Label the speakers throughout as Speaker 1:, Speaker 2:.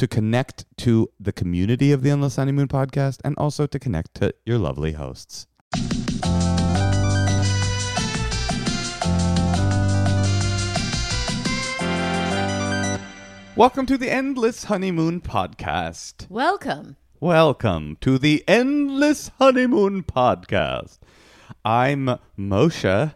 Speaker 1: To connect to the community of the Endless Honeymoon podcast and also to connect to your lovely hosts. Welcome to the Endless Honeymoon podcast.
Speaker 2: Welcome.
Speaker 1: Welcome to the Endless Honeymoon podcast. I'm Moshe.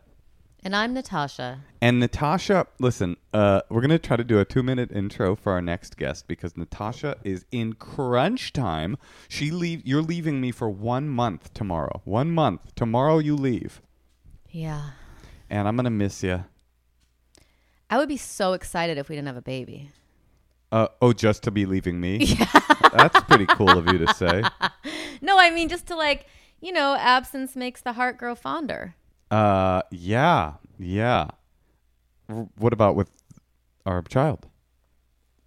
Speaker 2: And I'm Natasha.
Speaker 1: And Natasha, listen, uh, we're gonna try to do a two-minute intro for our next guest because Natasha is in crunch time. She leave. You're leaving me for one month tomorrow. One month tomorrow. You leave,
Speaker 2: Yeah.
Speaker 1: and I'm gonna miss you.
Speaker 2: I would be so excited if we didn't have a baby.
Speaker 1: Uh, oh, just to be leaving me? Yeah. That's pretty cool of you to say.
Speaker 2: No, I mean just to like, you know, absence makes the heart grow fonder.
Speaker 1: Uh, yeah, yeah. R- What about with our child?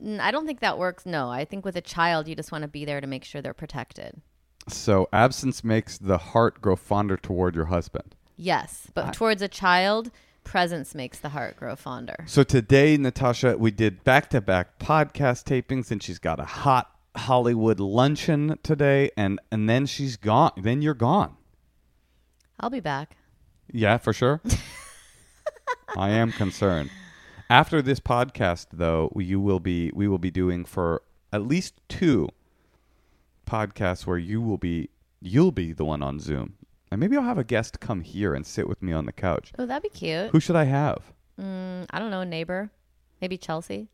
Speaker 2: N- I don't think that works. No, I think with a child, you just want to be there to make sure they're protected.
Speaker 1: So absence makes the heart grow fonder toward your husband.
Speaker 2: Yes, but towards a child, presence makes the heart grow fonder.
Speaker 1: So today, Natasha, we did back to back podcast tapings, and she's got a hot Hollywood luncheon today, and and then she's gone. Then you're gone.
Speaker 2: I'll be back.
Speaker 1: Yeah, for sure. I am concerned. After this podcast, though, you will be we will be doing for at least two podcasts where you will be you'll be the one on Zoom, and maybe I'll have a guest come here and sit with me on the couch.
Speaker 2: Oh, that'd be cute.
Speaker 1: Who should I have?
Speaker 2: Mm, I don't know, a neighbor, maybe Chelsea.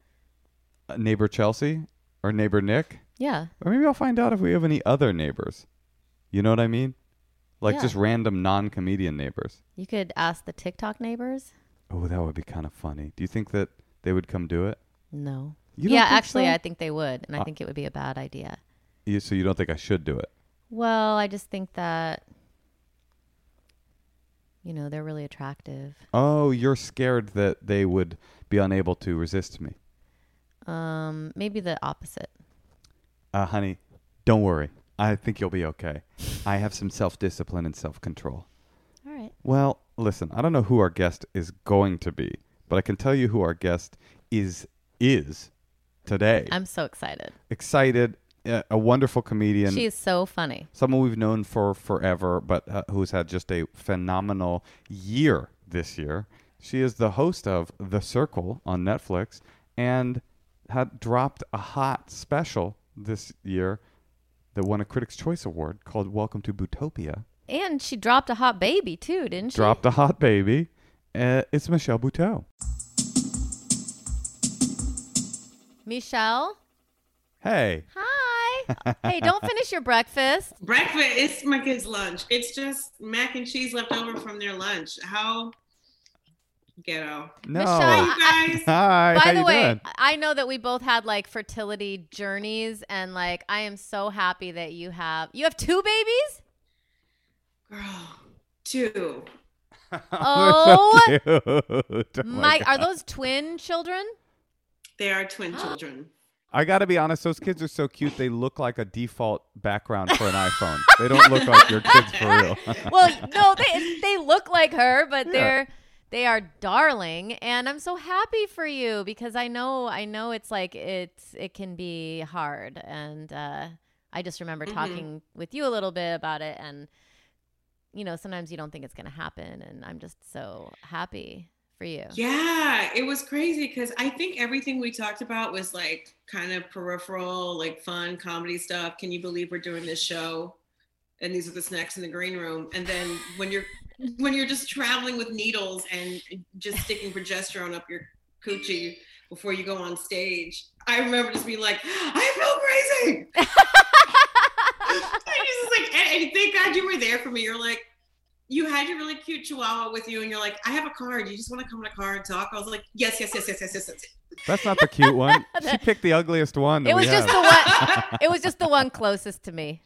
Speaker 1: Uh, neighbor Chelsea or neighbor Nick?
Speaker 2: Yeah,
Speaker 1: Or maybe I'll find out if we have any other neighbors. You know what I mean? Like
Speaker 2: Yeah.
Speaker 1: just random non-comedian neighbors.
Speaker 2: you could ask the TikTok neighbors.
Speaker 1: Oh, that would be kind of funny. Do you think that they would come do it?
Speaker 2: No.
Speaker 1: You don't
Speaker 2: yeah,
Speaker 1: think
Speaker 2: actually,
Speaker 1: so?
Speaker 2: I think they would, and I
Speaker 1: Uh,
Speaker 2: think it would be a bad idea.
Speaker 1: You, so you don't think I should do it?
Speaker 2: Well, I just think that, you know, they're really attractive.
Speaker 1: Oh, you're scared that they would be unable to resist me.
Speaker 2: Um, maybe the opposite.
Speaker 1: Uh, honey, don't worry. I think you'll be okay. I have some self-discipline and self-control.
Speaker 2: All right.
Speaker 1: Well, listen, I don't know who our guest is going to be, but I can tell you who our guest is is today.
Speaker 2: I'm so excited.
Speaker 1: Excited, a wonderful comedian.
Speaker 2: She is so funny.
Speaker 1: someone we've known for forever, but uh, who's had just a phenomenal year this year. She is the host of The Circle on Netflix and had dropped a hot special this year that won a Critics' Choice Award called Welcome to Bootopia.
Speaker 2: And she dropped a hot baby too, didn't she?
Speaker 1: Dropped a hot baby. Uh, it's Michelle Buteau.
Speaker 2: Michelle.
Speaker 1: Hey.
Speaker 2: Hi. hey, don't finish your breakfast.
Speaker 3: Breakfast, it's my kids' lunch. It's just mac and cheese left over from their lunch. How ghetto.
Speaker 1: No.
Speaker 2: Michelle,
Speaker 3: you guys.
Speaker 1: Hi.
Speaker 2: By
Speaker 1: how
Speaker 2: the
Speaker 1: you
Speaker 2: way,
Speaker 1: doing?
Speaker 2: I know that we both had like fertility journeys, and like I am so happy that you have you have two babies.
Speaker 3: Girl, two.
Speaker 2: Oh,
Speaker 1: They're so cute. Oh
Speaker 2: My,
Speaker 1: God.
Speaker 2: are those twin children?
Speaker 3: They are twin children.
Speaker 1: I gotta be honest, those kids are so cute. They look like a default background for an iPhone. They don't look like your kids for real.
Speaker 2: Well, no, they they look like her, but
Speaker 1: Yeah.
Speaker 2: they're they are darling, and I'm so happy for you because I know I know it's like it's it can be hard, and uh, I just remember
Speaker 3: Mhm.
Speaker 2: talking with you a little bit about it, and you know sometimes you don't think it's gonna happen, and I'm just so happy for you.
Speaker 3: Yeah, it was crazy because I think everything we talked about was like kind of peripheral, like fun comedy stuff. Can you believe we're doing this show? And these are the snacks in the green room. And then when you're when you're just traveling with needles and just sticking progesterone up your coochie before you go on stage, I remember just being like, I feel crazy. I just like, and, and thank God you were there for me. You're like, you had your really cute chihuahua with you, and you're like, I have a card you just want to come in a car and talk? I was like, yes, yes, yes, yes, yes, yes. yes.
Speaker 1: That's not the cute one. She picked the ugliest one. That
Speaker 2: It was
Speaker 1: we
Speaker 2: just
Speaker 1: have.
Speaker 2: the one. It was just the one closest to me.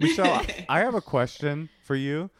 Speaker 1: Michelle, I have a question for you.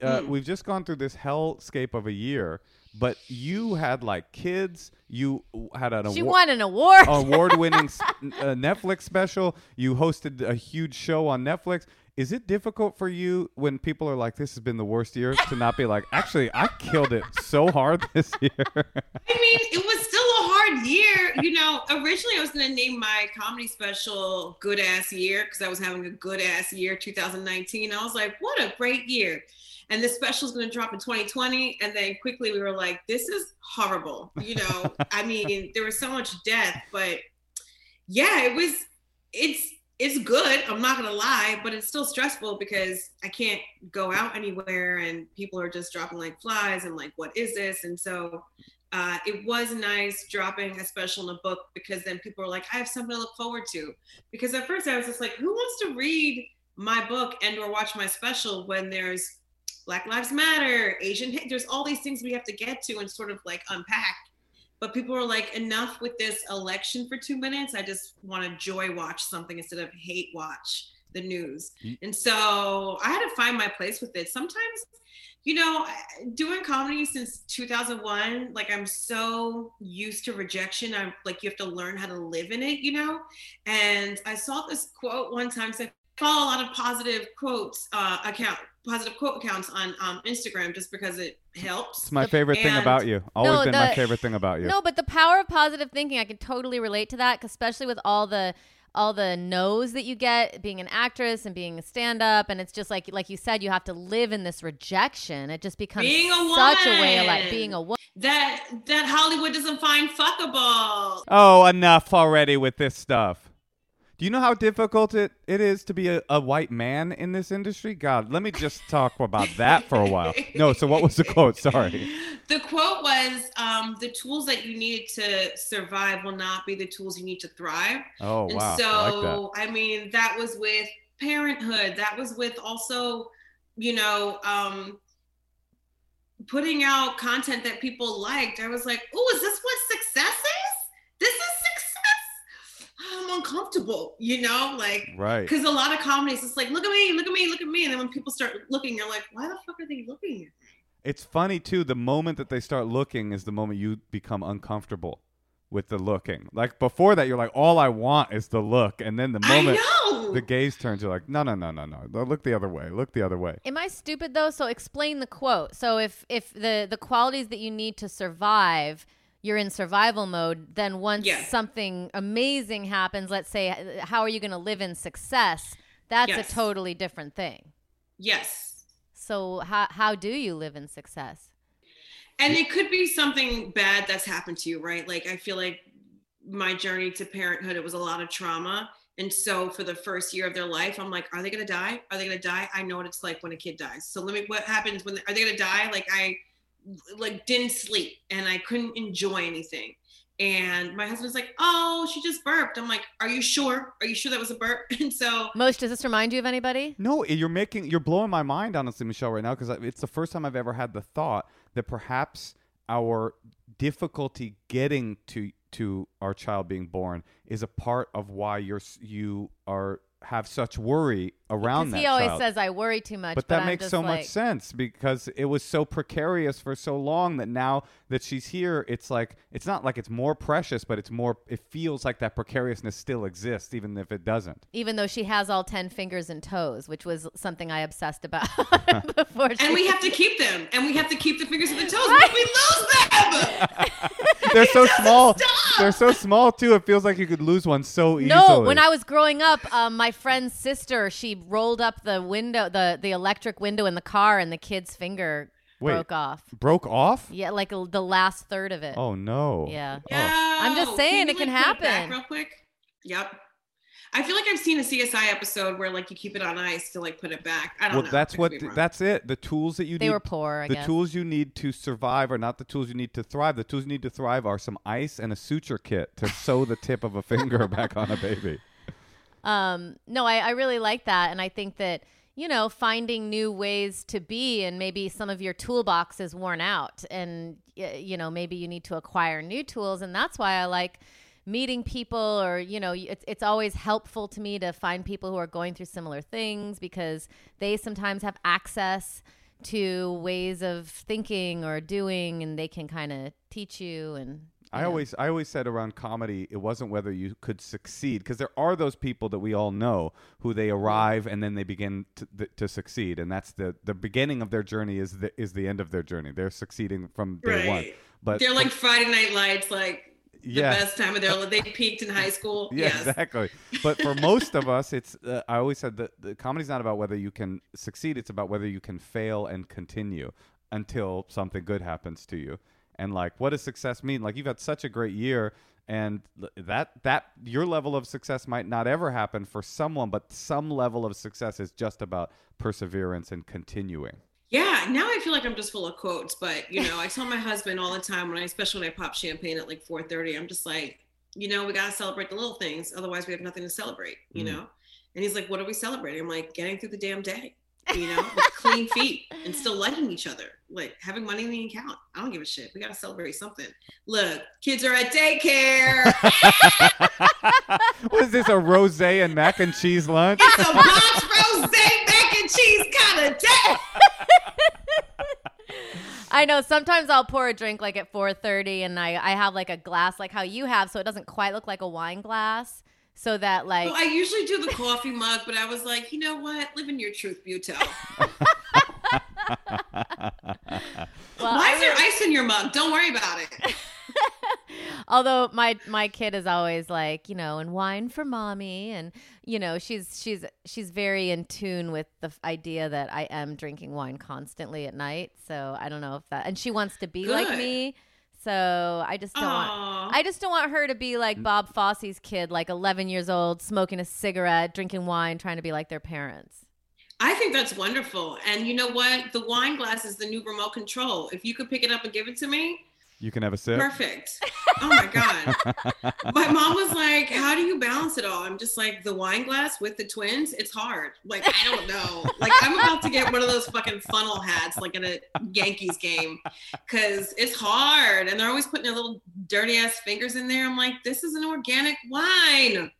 Speaker 1: Uh,
Speaker 3: Mm.
Speaker 1: We've just gone through this hellscape of a year, but you had like kids. You had an
Speaker 2: She
Speaker 1: award.
Speaker 2: won an award.
Speaker 1: award-winning s- uh, Netflix special. You hosted a huge show on Netflix. Is it difficult for you when people are like, "This has been the worst year," to not be like, "Actually, I killed it so hard this year"?
Speaker 3: I mean, it was still a hard year. You know, originally I was going to name my comedy special Good Ass Year because I was having a good ass year 2019. I was like, what a great year. And this special is going to drop in 2020. And then quickly we were like, this is horrible. You know, I mean, there was so much death, but yeah, it was, it's, it's good. I'm not gonna lie, but it's still stressful because I can't go out anywhere and people are just dropping like flies and like, what is this? And so uh, it was nice dropping a special in a book because then people were like, I have something to look forward to. Because at first I was just like, who wants to read my book and or watch my special when there's Black Lives Matter, Asian hate, there's all these things we have to get to and sort of like unpack. But people were like, enough with this election for two minutes. I just want to joy watch something instead of hate watch the news. And so I had to find my place with it. Sometimes, you know, doing comedy since 2001, like I'm so used to rejection. I'm like, you have to learn how to live in it, you know? And I saw this quote one time. So I follow a lot of positive quotes uh, account, positive quote accounts on um, Instagram just because it helps.
Speaker 1: It's my favorite thing about you. Always
Speaker 2: No,
Speaker 1: been my favorite thing about you.
Speaker 2: No, but the power of positive thinking, I can totally relate to that, 'cause especially with all the all the no's that you get being an actress and being a stand-up and it's just like like you said you have to live in this rejection it just becomes
Speaker 3: Being a
Speaker 2: such a way of like being a woman
Speaker 3: that that Hollywood doesn't find fuckable.
Speaker 1: Oh, enough already with this stuff. Do you know how difficult it, it is to be a, a white man in this industry? God, let me just talk about that for a while. No, so what was the quote? Sorry.
Speaker 3: The quote was, um, "The tools that you need to survive will not be the tools you need to thrive."
Speaker 1: Oh,
Speaker 3: and
Speaker 1: wow.
Speaker 3: so,
Speaker 1: I like that.
Speaker 3: I mean, that was with parenthood. That was with also, you know, um, putting out content that people liked. I was like, "Oh, is this what success is? This is success." I'm uncomfortable, you know, like
Speaker 1: Right.
Speaker 3: because a lot of comedies, it's like, "Look at me, look at me, look at me," and then when people start looking, you're like, "Why the fuck are they looking at me?"
Speaker 1: It's funny, too. The moment that they start looking is the moment you become uncomfortable with the looking. Like before that, you're like, all I want is the look. And then the moment the gaze turns, you're like, no, no, no, no, no. Look the other way. Look the other way.
Speaker 2: am i stupid though so explain the quote so if if the the qualities that you need to survive you're in survival mode then once
Speaker 3: Yeah.
Speaker 2: something amazing happens let's say uh, how are you going to live in success that's
Speaker 3: Yes.
Speaker 2: a totally different thing
Speaker 3: yes.
Speaker 2: so how how do you live in success
Speaker 3: And it could be something bad that's happened to you, right? Like I feel like my journey to parenthood, it was a lot of trauma. And so for the first year of their life, I'm like, are they gonna die? Are they gonna die? I know what it's like when a kid dies. So let me what happens when are they gonna die? Like I like didn't sleep and I couldn't enjoy anything. And my husband's like, Oh, she just burped. I'm like, Are you sure? Are you sure that was a burp? And so
Speaker 2: Mosh, does this remind you of anybody?
Speaker 1: No, you're making you're blowing my mind, honestly, Michelle, right now, because it's the first time I've ever had the thought that perhaps our difficulty getting to to our child being born is a part of why you're you are have such worry around that
Speaker 2: he always
Speaker 1: child.
Speaker 2: says I worry too much.
Speaker 1: but that
Speaker 2: I'm
Speaker 1: makes so
Speaker 2: like,
Speaker 1: much sense because it was so precarious for so long that now that she's here it's like it's not like it's more precious but it's more it feels like that precariousness still exists even if it doesn't
Speaker 2: Even though she has all ten fingers and toes, which was something I obsessed about before. She,
Speaker 3: And we have to keep them. And we have to keep the fingers and the toes. But we lose them.
Speaker 1: they're so small
Speaker 3: stop.
Speaker 1: they're so small too it feels like you could lose one so easily
Speaker 2: No, when I was growing up, um, my friend's sister she rolled up the window, the the electric window in the car, and the kid's finger
Speaker 1: Wait.
Speaker 2: broke off.
Speaker 1: broke off
Speaker 2: Yeah, like a, the last third of it.
Speaker 1: oh no
Speaker 2: Yeah. Oh.
Speaker 3: Yeah.
Speaker 2: I'm just saying
Speaker 3: you,
Speaker 2: it can
Speaker 3: like, put it back
Speaker 2: happen.
Speaker 3: real quick. Yep. I feel like I've seen a CSI episode where like you keep it on ice to like put it back. I don't
Speaker 1: well
Speaker 3: know.
Speaker 1: that's what
Speaker 3: be wrong.
Speaker 1: that's it the tools that you
Speaker 2: They
Speaker 1: need
Speaker 2: were poor, I
Speaker 1: the
Speaker 2: guess.
Speaker 1: tools you need to survive are not the tools you need to thrive the tools you need to thrive are some ice and a suture kit to sew the tip of a finger back on a baby
Speaker 2: um, no, I, I really like that, and I think that you know finding new ways to be, and maybe some of your toolbox is worn out, and you know maybe you need to acquire new tools, and that's why I like meeting people or you know it's, it's always helpful to me to find people who are going through similar things because they sometimes have access to ways of thinking or doing and they can kind of teach you and
Speaker 1: I
Speaker 2: know.
Speaker 1: always I always said around comedy it wasn't whether you could succeed because there are those people that we all know who they arrive and then they begin to, th- to succeed and that's the the beginning of their journey is the is the end of their journey they're succeeding from day one but
Speaker 3: They're like Friday Night Lights, like the
Speaker 1: Yeah.
Speaker 3: best time of their life. They peaked in high school.
Speaker 1: Yeah,
Speaker 3: yes.
Speaker 1: exactly. But for most of us, it's uh, I always said that the comedy's not about whether you can succeed; it's about whether you can fail and continue until something good happens to you. And like, what does success mean? Like, you've had such a great year, and that that your level of success might not ever happen for someone, but some level of success is just about perseverance and continuing.
Speaker 3: Yeah, now I feel like I'm just full of quotes, but you know, I tell my husband all the time when I, especially when I pop champagne at like 4:30, I'm just like, you know, we gotta celebrate the little things, otherwise we have nothing to celebrate, you
Speaker 1: Mm.
Speaker 3: know. And he's like, "What are we celebrating?" I'm like, "Getting through the damn day, you know, with clean feet and still liking each other, like having money in the account. I don't give a shit. We gotta celebrate something. Look, kids are at daycare.
Speaker 1: what is this? A rosé and mac and cheese lunch?
Speaker 3: it's a box rose mac and cheese kind of day."
Speaker 2: I know sometimes I'll pour a drink like at 4:30 and I I have like a glass like how you have so it doesn't quite look like a wine glass so that like
Speaker 3: Well, I usually do the coffee mug, but I was like, you know what? Live in your truth, Buteau.
Speaker 2: well,
Speaker 3: Why is there ice in your mug? Don't worry about it.
Speaker 2: although my my kid is always like, you know, and wine for mommy and you know, she's she's she's very in tune with the idea that I am drinking wine constantly at night. So I don't know if that and she wants to be like me. So I just don't want I just don't want her to be like Bob Fosse's kid, like 11 years old, smoking a cigarette, drinking wine, trying to be like their parents.
Speaker 3: I think that's wonderful. And you know what? The wine glass is the new remote control. If you could pick it up and give it to me,
Speaker 1: You can have a sip.
Speaker 3: perfect. Oh my God. my mom was like, How do you balance it all? I'm just like, The wine glass with the twins, it's hard. Like, I don't know. Like, I'm about to get one of those fucking funnel hats, like in a Yankees game, because it's hard. And they're always putting their little dirty ass fingers in there. I'm like, This is an organic wine.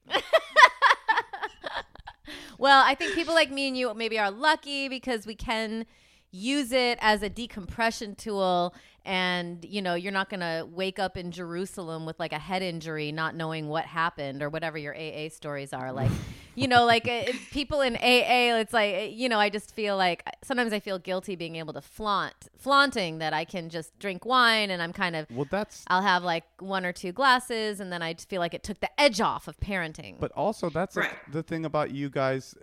Speaker 2: Well, I think people like me and you maybe are lucky because we can use it as a decompression tool and you know you're not going to wake up in Jerusalem with like a head injury not knowing what happened or whatever your AA stories are like you know like uh, people in AA it's like uh, you know I just feel like sometimes I feel guilty being able to flaunt flaunting that I can just drink wine and I'm kind of
Speaker 1: Well, that's
Speaker 2: I'll have like one or two glasses and then I just feel like it took the edge off of parenting.
Speaker 1: But also, that's like,
Speaker 3: Right.
Speaker 1: the thing about you guys.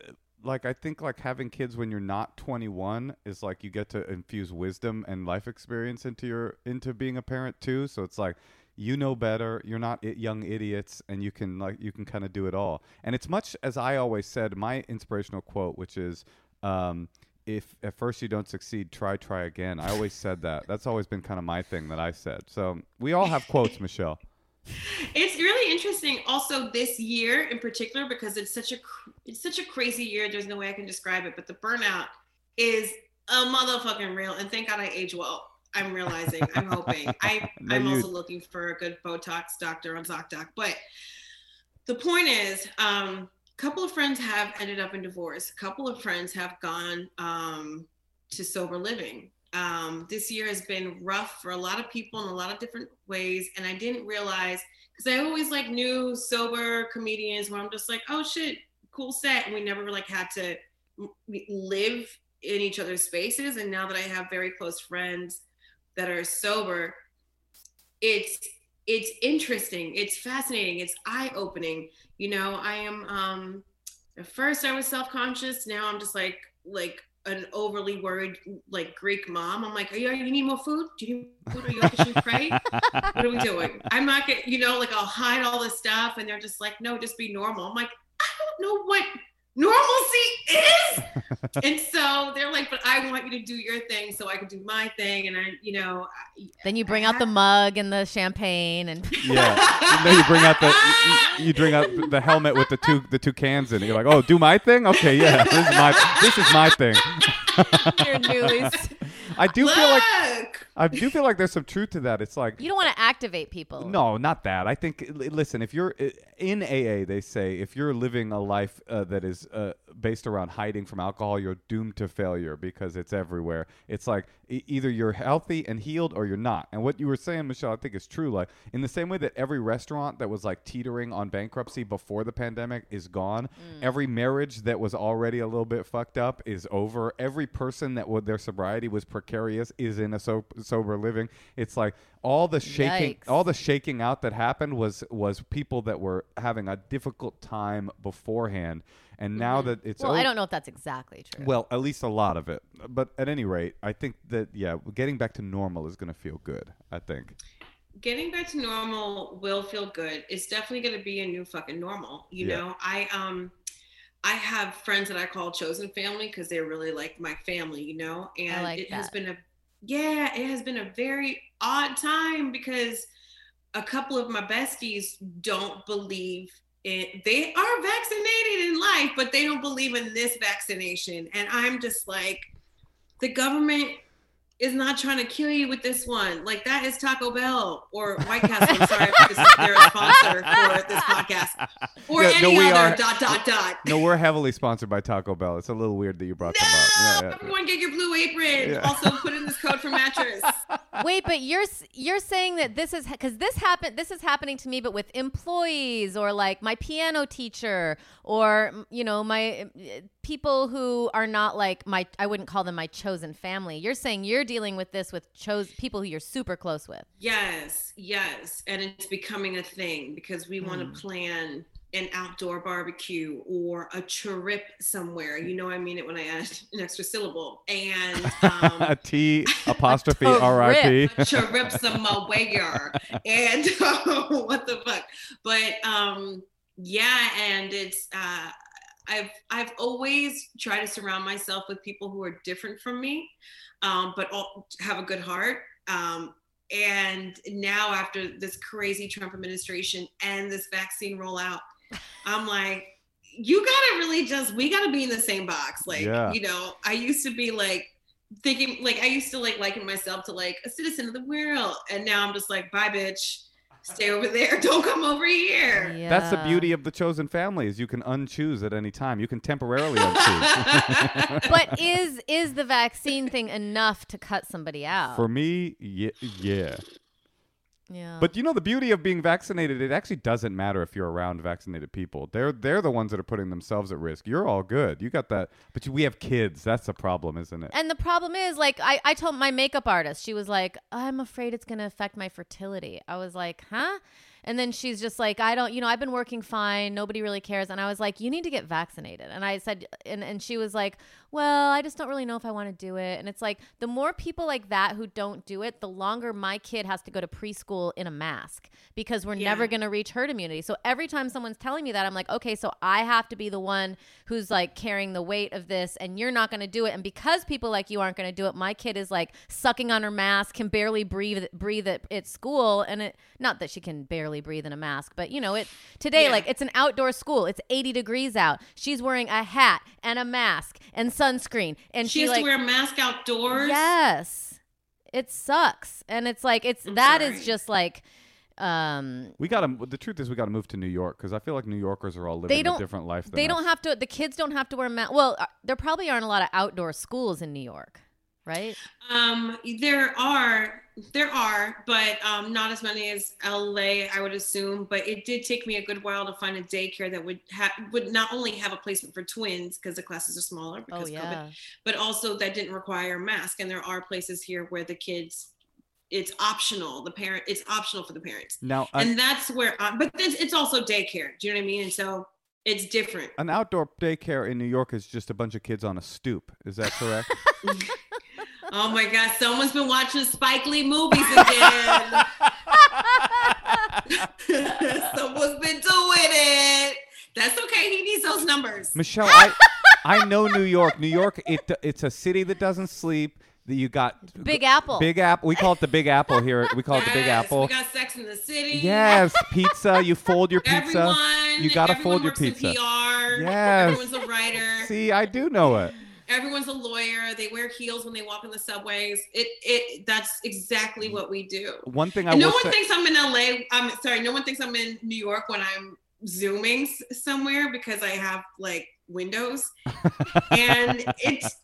Speaker 1: Like, I think like having kids when you're not 21 is like you get to infuse wisdom and life experience into your into being a parent too. So it's like you know better. You're not young idiots, and you can like you can kind of do it all. And it's much as I always said. My inspirational quote, which is. Um, if at first you don't succeed, try, try again. I always said that. That's always been kind of my thing that I said. So we all have quotes, Michelle.
Speaker 3: It's really interesting also this year in particular because it's such a it's such a crazy year. There's no way I can describe it, but the burnout is a motherfucking real. And thank God I age well. I'm realizing. I'm hoping. I
Speaker 1: No,
Speaker 3: I'm
Speaker 1: you-
Speaker 3: also looking for a good Botox doctor on ZocDoc. But the point is, um, a couple of friends have ended up in divorce. A couple of friends have gone um, to sober living. Um, this year has been rough for a lot of people in a lot of different ways, and I didn't realize because I always like knew sober comedians where I'm just like, oh shit, cool set, and we never like had to live in each other's spaces. And now that I have very close friends that are sober, it's it's interesting, it's fascinating, it's eye opening. You know, I am um at first I was self-conscious, now I'm just like like an overly worried like Greek mom. I'm like, are you you need more food? Do you need food? Are you okay? Should we pray? what are we doing? I'm not gonna, you know, like I'll hide all this stuff and they're just like, no, just be normal. I'm like, I don't know what normalcy is. and so they're like, but I want you to do your thing so I can do my thing. And I, you know, I-
Speaker 2: Then you bring out the mug and the champagne and
Speaker 1: Yeah. then you bring out the you, you bring out the helmet with the two the two cans in it. You're like, oh, do my thing? Okay, yeah, this is my this is my thing.
Speaker 2: your newlies.
Speaker 1: I do feel like
Speaker 3: Look!
Speaker 1: I do feel like there's some truth to that. It's like
Speaker 2: You don't want to activate people.
Speaker 1: No, not that. I think. Listen, if you're in AA, they say if you're living a life uh, that is uh, based around hiding from alcohol, you're doomed to failure because it's everywhere. It's like e- either you're healthy and healed or you're not. And what you were saying, Michelle, I think is true. Like in the same way that every restaurant that was like teetering on bankruptcy before the pandemic is gone. Every marriage that was already a little bit fucked up is over. Every person that would their sobriety was precarious is in a so- sober living. It's like all the shaking,
Speaker 2: Yikes.
Speaker 1: all the shaking out that happened was was people that were having a difficult time beforehand, and now that it's
Speaker 2: Well,
Speaker 1: o-
Speaker 2: I don't know if that's exactly true.
Speaker 1: well, at least a lot of it. But at any rate, I think that yeah, getting back to normal is going to feel good. I think.
Speaker 3: getting back to normal will feel good. It's definitely going to be a new fucking normal. You
Speaker 1: Yeah.
Speaker 3: know, I um, I have friends that I call chosen family because they're really like my family. You know, and
Speaker 2: like
Speaker 3: it has
Speaker 2: that.
Speaker 3: been a yeah, it has been a very odd time because a couple of my besties don't believe. It, they are vaccinated in life, but they don't believe in this vaccination. And I'm just like, the government is not trying to kill you with this one. Like that is Taco Bell or White Castle. I'm sorry, is their sponsor for this podcast or
Speaker 1: Yeah,
Speaker 3: any
Speaker 1: no, we
Speaker 3: other
Speaker 1: are-
Speaker 3: dot dot dot.
Speaker 1: No, we're heavily sponsored by Taco Bell. It's a little weird that you brought them up.
Speaker 3: No,
Speaker 1: Yeah, yeah,
Speaker 3: everyone get your blue apron. Also put in this code for mattress.
Speaker 2: Wait, but you're you're saying that this is because this happened. This is happening to me, but with employees or like my piano teacher or mm, you know my people who are not like my. I wouldn't call them my chosen family. You're saying you're dealing with this with chose people who you're super close with.
Speaker 3: Yes, yes. And it's becoming a thing because we want
Speaker 1: Hmm.
Speaker 3: to plan an outdoor barbecue or a trip somewhere. You know, I mean it when I add an extra syllable. And um,
Speaker 1: T apostrophe
Speaker 2: A
Speaker 1: R I P.
Speaker 3: trip somewhere. And what the fuck? But um, yeah, and it's uh, I've I've always tried to surround myself with people who are different from me, um, but all have a good heart. Um, and now after this crazy Trump administration and this vaccine rollout, I'm like, you gotta really just we gotta be in the same box. Like,
Speaker 1: Yeah.
Speaker 3: you know, I used to be like thinking like I used to like liken myself to like a citizen of the world, and now I'm just like, bye, bitch, stay over there, don't come over here.
Speaker 2: Yeah.
Speaker 1: That's the beauty of the chosen family is you can unchoose at any time. You can temporarily unchoose.
Speaker 2: but is is the vaccine thing enough to cut somebody out?
Speaker 1: For me, yeah, yeah.
Speaker 2: Yeah.
Speaker 1: But you know the beauty of being vaccinated, it actually doesn't matter if you're around vaccinated people. They're they're the ones that are putting themselves at risk. You're all good. You got that. But you, we have kids. That's the problem, isn't it?
Speaker 2: And the problem is, like, I, I told my makeup artist, she was like, I'm afraid it's going to affect my fertility. I was like, huh? And then she's just like, I don't, you know, I've been working fine. Nobody really cares. And I was like, you need to get vaccinated. And I said, and, and she was like, well, I just don't really know if I want to do it. And it's like, the more people like that who don't do it, the longer my kid has to go to preschool in a mask because we're
Speaker 3: Yeah.
Speaker 2: never going to reach herd immunity. So every time someone's telling me that, I'm like, okay, so I have to be the one who's like carrying the weight of this and you're not going to do it. And because people like you aren't going to do it, my kid is like sucking on her mask, can barely breathe breathe at, at school and it not that she can barely breathe in a mask, but you know, it today
Speaker 3: Yeah.
Speaker 2: like it's an outdoor school. It's 80 degrees out. She's wearing a hat and a mask and sunscreen and
Speaker 3: she
Speaker 2: she,
Speaker 3: has
Speaker 2: like
Speaker 3: to wear a mask outdoors.
Speaker 2: Yes. It sucks. And it's like it's
Speaker 3: I'm
Speaker 2: that is
Speaker 3: sorry.
Speaker 2: just like um
Speaker 1: We got to. The truth is, we got to move to New York because I feel like New Yorkers are all living
Speaker 2: They
Speaker 1: a
Speaker 2: don't-
Speaker 1: different life. Than
Speaker 2: they don't have to the kids don't have to wear masks. Well, uh, there probably aren't a lot of outdoor schools in New York, right?
Speaker 3: Um, there are, there are, but um, not as many as LA, I would assume. But it did take me a good while to find a daycare that would have would not only have a placement for twins because the classes are smaller
Speaker 2: Oh
Speaker 3: because COVID,
Speaker 2: yeah.
Speaker 3: but also that didn't require a mask. And there are places here where the kids, it's optional. The parent, it's optional for the parents,
Speaker 1: Now, an,
Speaker 3: and that's where. Uh, but it's, it's also daycare. Do you know what I mean? And so it's different.
Speaker 1: an outdoor daycare in New York is just a bunch of kids on a stoop. Is that correct?
Speaker 3: Oh my God, someone's been watching Spike Lee movies again. Someone's been doing it. That's okay. He needs those numbers.
Speaker 1: Michelle, I I know New York. New York, it it's a city that doesn't sleep. That you got
Speaker 2: Big Apple.
Speaker 1: Big Apple. We call it the Big Apple here. We call it the Big Apple.
Speaker 3: We got Sex in the City.
Speaker 1: Yes, pizza. You fold your pizza.
Speaker 3: Everyone.
Speaker 1: You gotta fold your
Speaker 3: works in
Speaker 1: pizza.
Speaker 3: PR.
Speaker 1: Yes.
Speaker 3: Everyone's a writer.
Speaker 1: See, I do know it.
Speaker 3: Everyone's a lawyer. They wear heels when they walk in the subways. It it that's exactly what we do.
Speaker 1: One thing I
Speaker 3: And no one
Speaker 1: say.
Speaker 3: thinks I'm in LA. I'm sorry. No one thinks I'm in New York when I'm zooming s- somewhere because I have like windows, and it's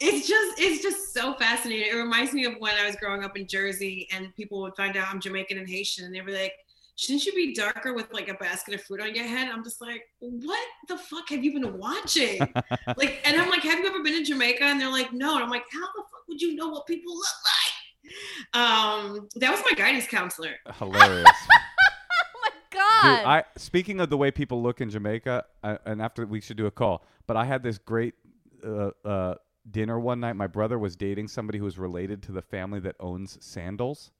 Speaker 3: it's just it's just so fascinating. It reminds me of when I was growing up in Jersey, and people would find out I'm Jamaican and Haitian, and they were like. Shouldn't you be darker with like a basket of fruit on your head? I'm just like, what the fuck have you been watching? like, and I'm like, have you ever been in Jamaica? And they're like, no. And I'm like, how the fuck would you know what people look like? Um, that was my guidance counselor.
Speaker 1: Hilarious.
Speaker 2: Oh my
Speaker 1: Dude,
Speaker 2: god.
Speaker 1: I speaking of the way people look in Jamaica, I, and after we should do a call. But I had this great uh, uh, dinner one night. My brother was dating somebody who was related to the family that owns sandals.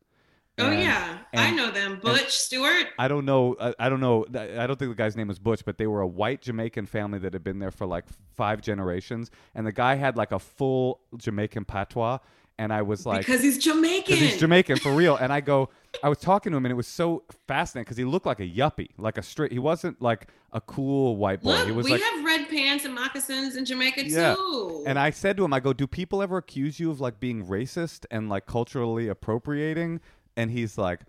Speaker 3: Oh
Speaker 1: And-
Speaker 3: yeah, I know them. Butch Stewart.
Speaker 1: I don't know. I, I don't know. I don't think the guy's name was Butch, but they were a white Jamaican family that had been there for like five generations, and the guy had like a full Jamaican patois, and I was like,
Speaker 3: because he's Jamaican.
Speaker 1: he's Jamaican for real. And I go, I was talking to him, and it was so fascinating because he looked like a yuppie, like a straight. He wasn't like a cool white boy.
Speaker 3: Look,
Speaker 1: he was
Speaker 3: we
Speaker 1: like,
Speaker 3: have red pants and moccasins in Jamaica
Speaker 1: Yeah.
Speaker 3: too.
Speaker 1: and I said to him, I go, do people ever accuse you of like being racist and like culturally appropriating? And he's like.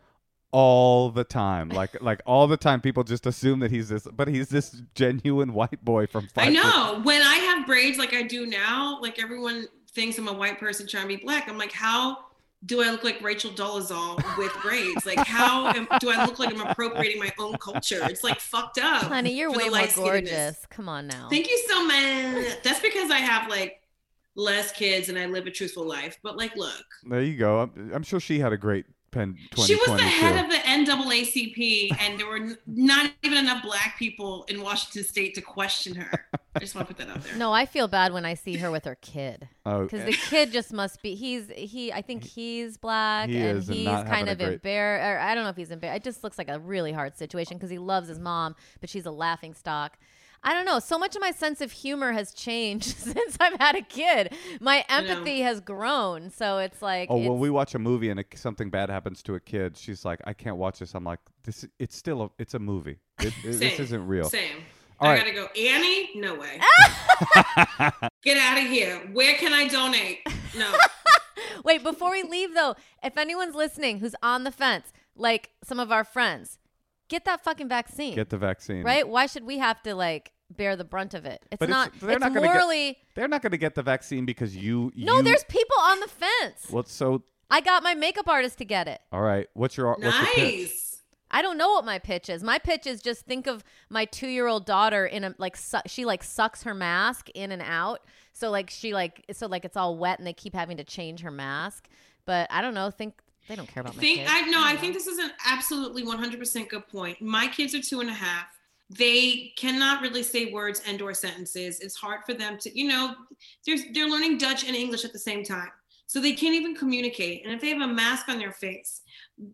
Speaker 1: All the time, like like all the time, people just assume that he's this, but he's this genuine white boy from.
Speaker 3: I
Speaker 1: five-
Speaker 3: know when I have braids like I do now, like everyone thinks I'm a white person trying to be black. I'm like, how do I look like Rachel Dolezal with braids? Like, how am, do I look like I'm appropriating my own culture? It's like fucked up.
Speaker 2: Honey, you're way more gorgeous. Come on now.
Speaker 3: Thank you so much. That's because I have like less kids and I live a truthful life. But like, look,
Speaker 1: There you go. I'm, I'm sure she had a great pen.
Speaker 3: she was the
Speaker 1: 2022.
Speaker 3: head of the NAACP, and there were not even enough black people in Washington State to question her. I just want to put that out there.
Speaker 2: No, I feel bad when I see her with her kid
Speaker 1: Oh,
Speaker 2: because the eh. kid just must be. He's he. I think he's black
Speaker 1: He
Speaker 2: and
Speaker 1: is, and
Speaker 2: he's kind
Speaker 1: having a
Speaker 2: of
Speaker 1: great-
Speaker 2: embarrassed. I don't know if he's embarrassed. It just looks like a really hard situation because he loves his mom, but she's a laughing stock. I don't know. So much of my sense of humor has changed since I've had a kid. My
Speaker 3: I know.
Speaker 2: empathy has grown. So it's like,
Speaker 1: Oh, when we watch a movie and a, something bad happens to a kid, she's like, "I can't watch this." I'm like, "This, it's still a, it's a movie. It, it- this isn't real."
Speaker 3: Same.
Speaker 1: All
Speaker 3: I
Speaker 1: right.
Speaker 3: gotta go. Annie? No way. Get out of here. Where can I donate? No.
Speaker 2: Wait, before we leave though, if anyone's listening who's on the fence, like some of our friends, get that fucking vaccine.
Speaker 1: Get the vaccine,
Speaker 2: right? Why should we have to like bear the brunt of it? It's
Speaker 1: But it's-
Speaker 2: not.
Speaker 1: they're
Speaker 2: It's,
Speaker 1: not gonna get-
Speaker 2: morally.
Speaker 1: They're not going to get the vaccine because you.
Speaker 2: no, there's people on the fence.
Speaker 1: Well, so
Speaker 2: I got my makeup artist to get it.
Speaker 1: all right. What's your what's your pitch?
Speaker 3: nice.
Speaker 2: I don't know what my pitch is. My pitch is just think of my two year old daughter in a like su- she like sucks her mask in and out. So like she like so like it's all wet and they keep having to change her mask. But I don't know. Think they don't care about my
Speaker 3: think
Speaker 2: kids.
Speaker 3: I no, I think this is an absolutely 100% good point. My kids are two and a half. They cannot really say words and or sentences. It's hard for them to, you know, there's they're learning Dutch and English at the same time. So they can't even communicate. And if they have a mask on their face,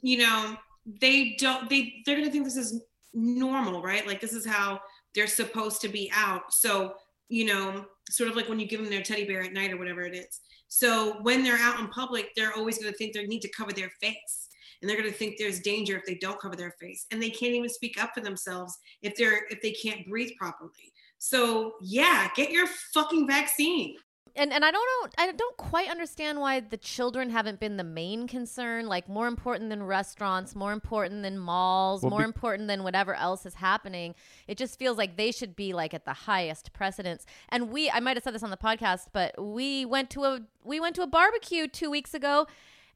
Speaker 3: you know, they don't they they're gonna think this is normal, right? Like this is how they're supposed to be out. So, you know, sort of like when you give them their teddy bear at night or whatever it is. So when they're out in public, they're always going to think they need to cover their face. And they're going to think there's danger if they don't cover their face. And they can't even speak up for themselves if they're if they can't breathe properly. So yeah, get your fucking vaccine.
Speaker 2: And and I don't know I don't quite understand why the children haven't been the main concern like more important than restaurants more important than malls
Speaker 1: Well,
Speaker 2: more
Speaker 1: be-
Speaker 2: important than whatever else is happening it just feels like they should be like at the highest precedence and we I might have said this on the podcast but we went to a we went to a barbecue 2 weeks ago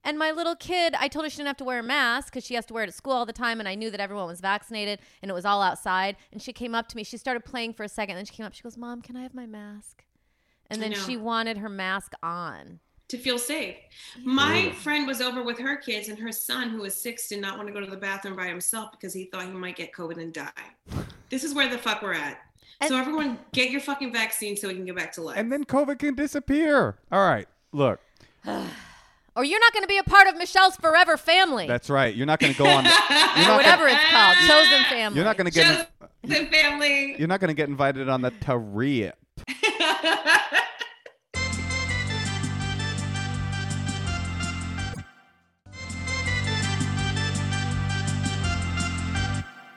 Speaker 2: and my little kid, I told her she didn't have to wear a mask because she has to wear it at school all the time. And I knew that everyone was vaccinated and it was all outside. And she came up to me. She started playing for a second. Then she came up. She goes, Mom, can I have my mask? And then she wanted her mask on.
Speaker 3: to feel safe. My
Speaker 1: Brutal.
Speaker 3: friend was over with her kids, and her son, who was six, did not want to go to the bathroom by himself because he thought he might get COVID and die. This is where the fuck we're at. so everyone, get your fucking vaccine so we can get back to life.
Speaker 1: And then COVID can disappear. All right. Look,
Speaker 2: Or you're not going to be a part of Michelle's forever family.
Speaker 1: that's right. You're not going to go on.
Speaker 2: or
Speaker 1: not
Speaker 2: whatever it's called. Chosen family.
Speaker 1: You're not going to get.
Speaker 3: Chosen family.
Speaker 1: You're not going to get invited on the trip.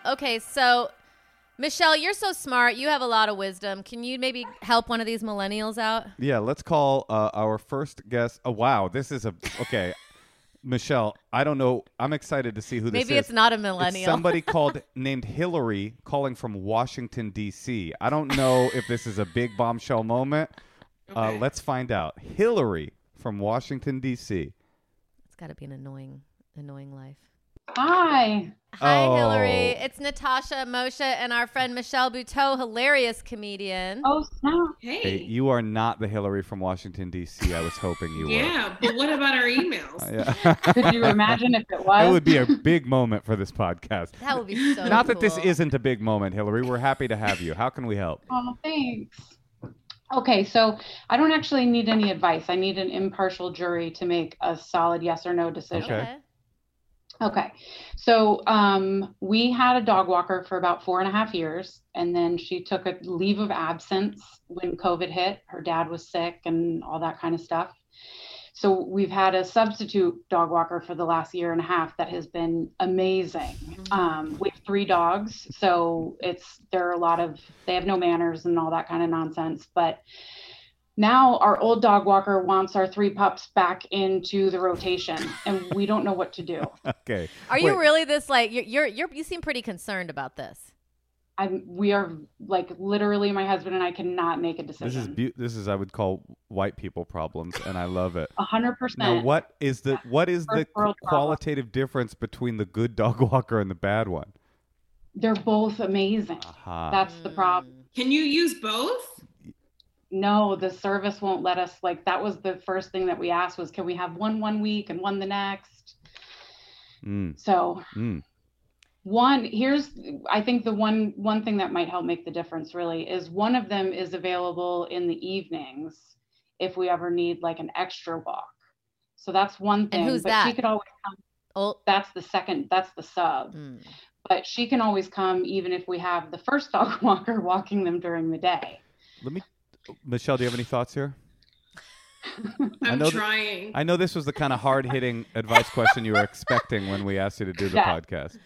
Speaker 2: Okay, so Michelle, you're so smart. You have a lot of wisdom. Can you maybe help one of these millennials out?
Speaker 1: Yeah, let's call uh, our first guest. Oh, wow. This is a. Okay. Michelle, I don't know. I'm excited to see who this
Speaker 2: Maybe
Speaker 1: is.
Speaker 2: Maybe it's not a
Speaker 1: It's
Speaker 2: millennial.
Speaker 1: somebody called named Hillary calling from Washington D.C. I don't know if this is a big bombshell moment. Uh, let's find out. Hillary from Washington D.C.
Speaker 2: it's got to be an annoying, annoying life.
Speaker 4: Hi.
Speaker 2: Hi,
Speaker 1: Oh.
Speaker 2: Hillary. It's Natasha, Moshe, and our friend Michelle Buteau, hilarious comedian.
Speaker 4: Oh, snap.
Speaker 3: hey.
Speaker 1: Hey, you are not the Hillary from Washington D.C. I was hoping you were.
Speaker 3: yeah, but what about our emails?
Speaker 1: Uh, yeah.
Speaker 4: Could you imagine if it was?
Speaker 1: It would be a big moment for this podcast.
Speaker 2: That would be so
Speaker 1: Not that this isn't a big moment, Hillary. We're happy to have you. How can we help?
Speaker 4: Oh, thanks. Okay, so I don't actually need any advice. I need an impartial jury to make a solid yes or no decision.
Speaker 1: Okay.
Speaker 4: Okay. So um, we had a dog walker for about four and a half years, and then she took a leave of absence when COVID hit. Her dad was sick and all that kind of stuff. So we've had a substitute dog walker for the last year and a half that has been amazing. Um, we have three dogs, so it's there are a lot of they have no manners and all that kind of nonsense. But now our old dog walker wants our three pups back into the rotation, and we don't know what to do.
Speaker 1: Okay.
Speaker 2: Are you really this like you're, you're you're you seem pretty concerned about this?
Speaker 4: I'm we are like literally my husband and I cannot make a decision.
Speaker 1: This is
Speaker 4: decision.
Speaker 1: be- this is I would call white people problems, and I love it.
Speaker 4: A hundred
Speaker 1: Now,
Speaker 4: percent.
Speaker 1: what is the what is the
Speaker 4: First world
Speaker 1: qu- qualitative difference between the good dog walker and the bad one?
Speaker 4: They're both amazing.
Speaker 1: Aha.
Speaker 4: That's the problem.
Speaker 3: Can you use both?
Speaker 4: No, the service won't let us. Like that was the first thing that we asked was, can we have one one week and one the next?
Speaker 1: Mm,
Speaker 4: So
Speaker 1: mm.
Speaker 4: one here's I think the one one thing that might help make the difference really is one of them is available in the evenings if we ever need like an extra walk. So that's one thing.
Speaker 2: and who's
Speaker 4: but
Speaker 2: that?
Speaker 4: she could always come.
Speaker 2: Oh,
Speaker 4: That's the second. That's the sub.
Speaker 2: mm.
Speaker 4: but she can always come even if we have the first dog walker walking them during the day.
Speaker 1: Let me, Michelle. Do you have any thoughts here? I
Speaker 3: I'm
Speaker 1: know that-
Speaker 3: trying.
Speaker 1: I know this was the kind of hard hitting advice question you were expecting when we asked you to do the
Speaker 4: Yeah.
Speaker 1: podcast.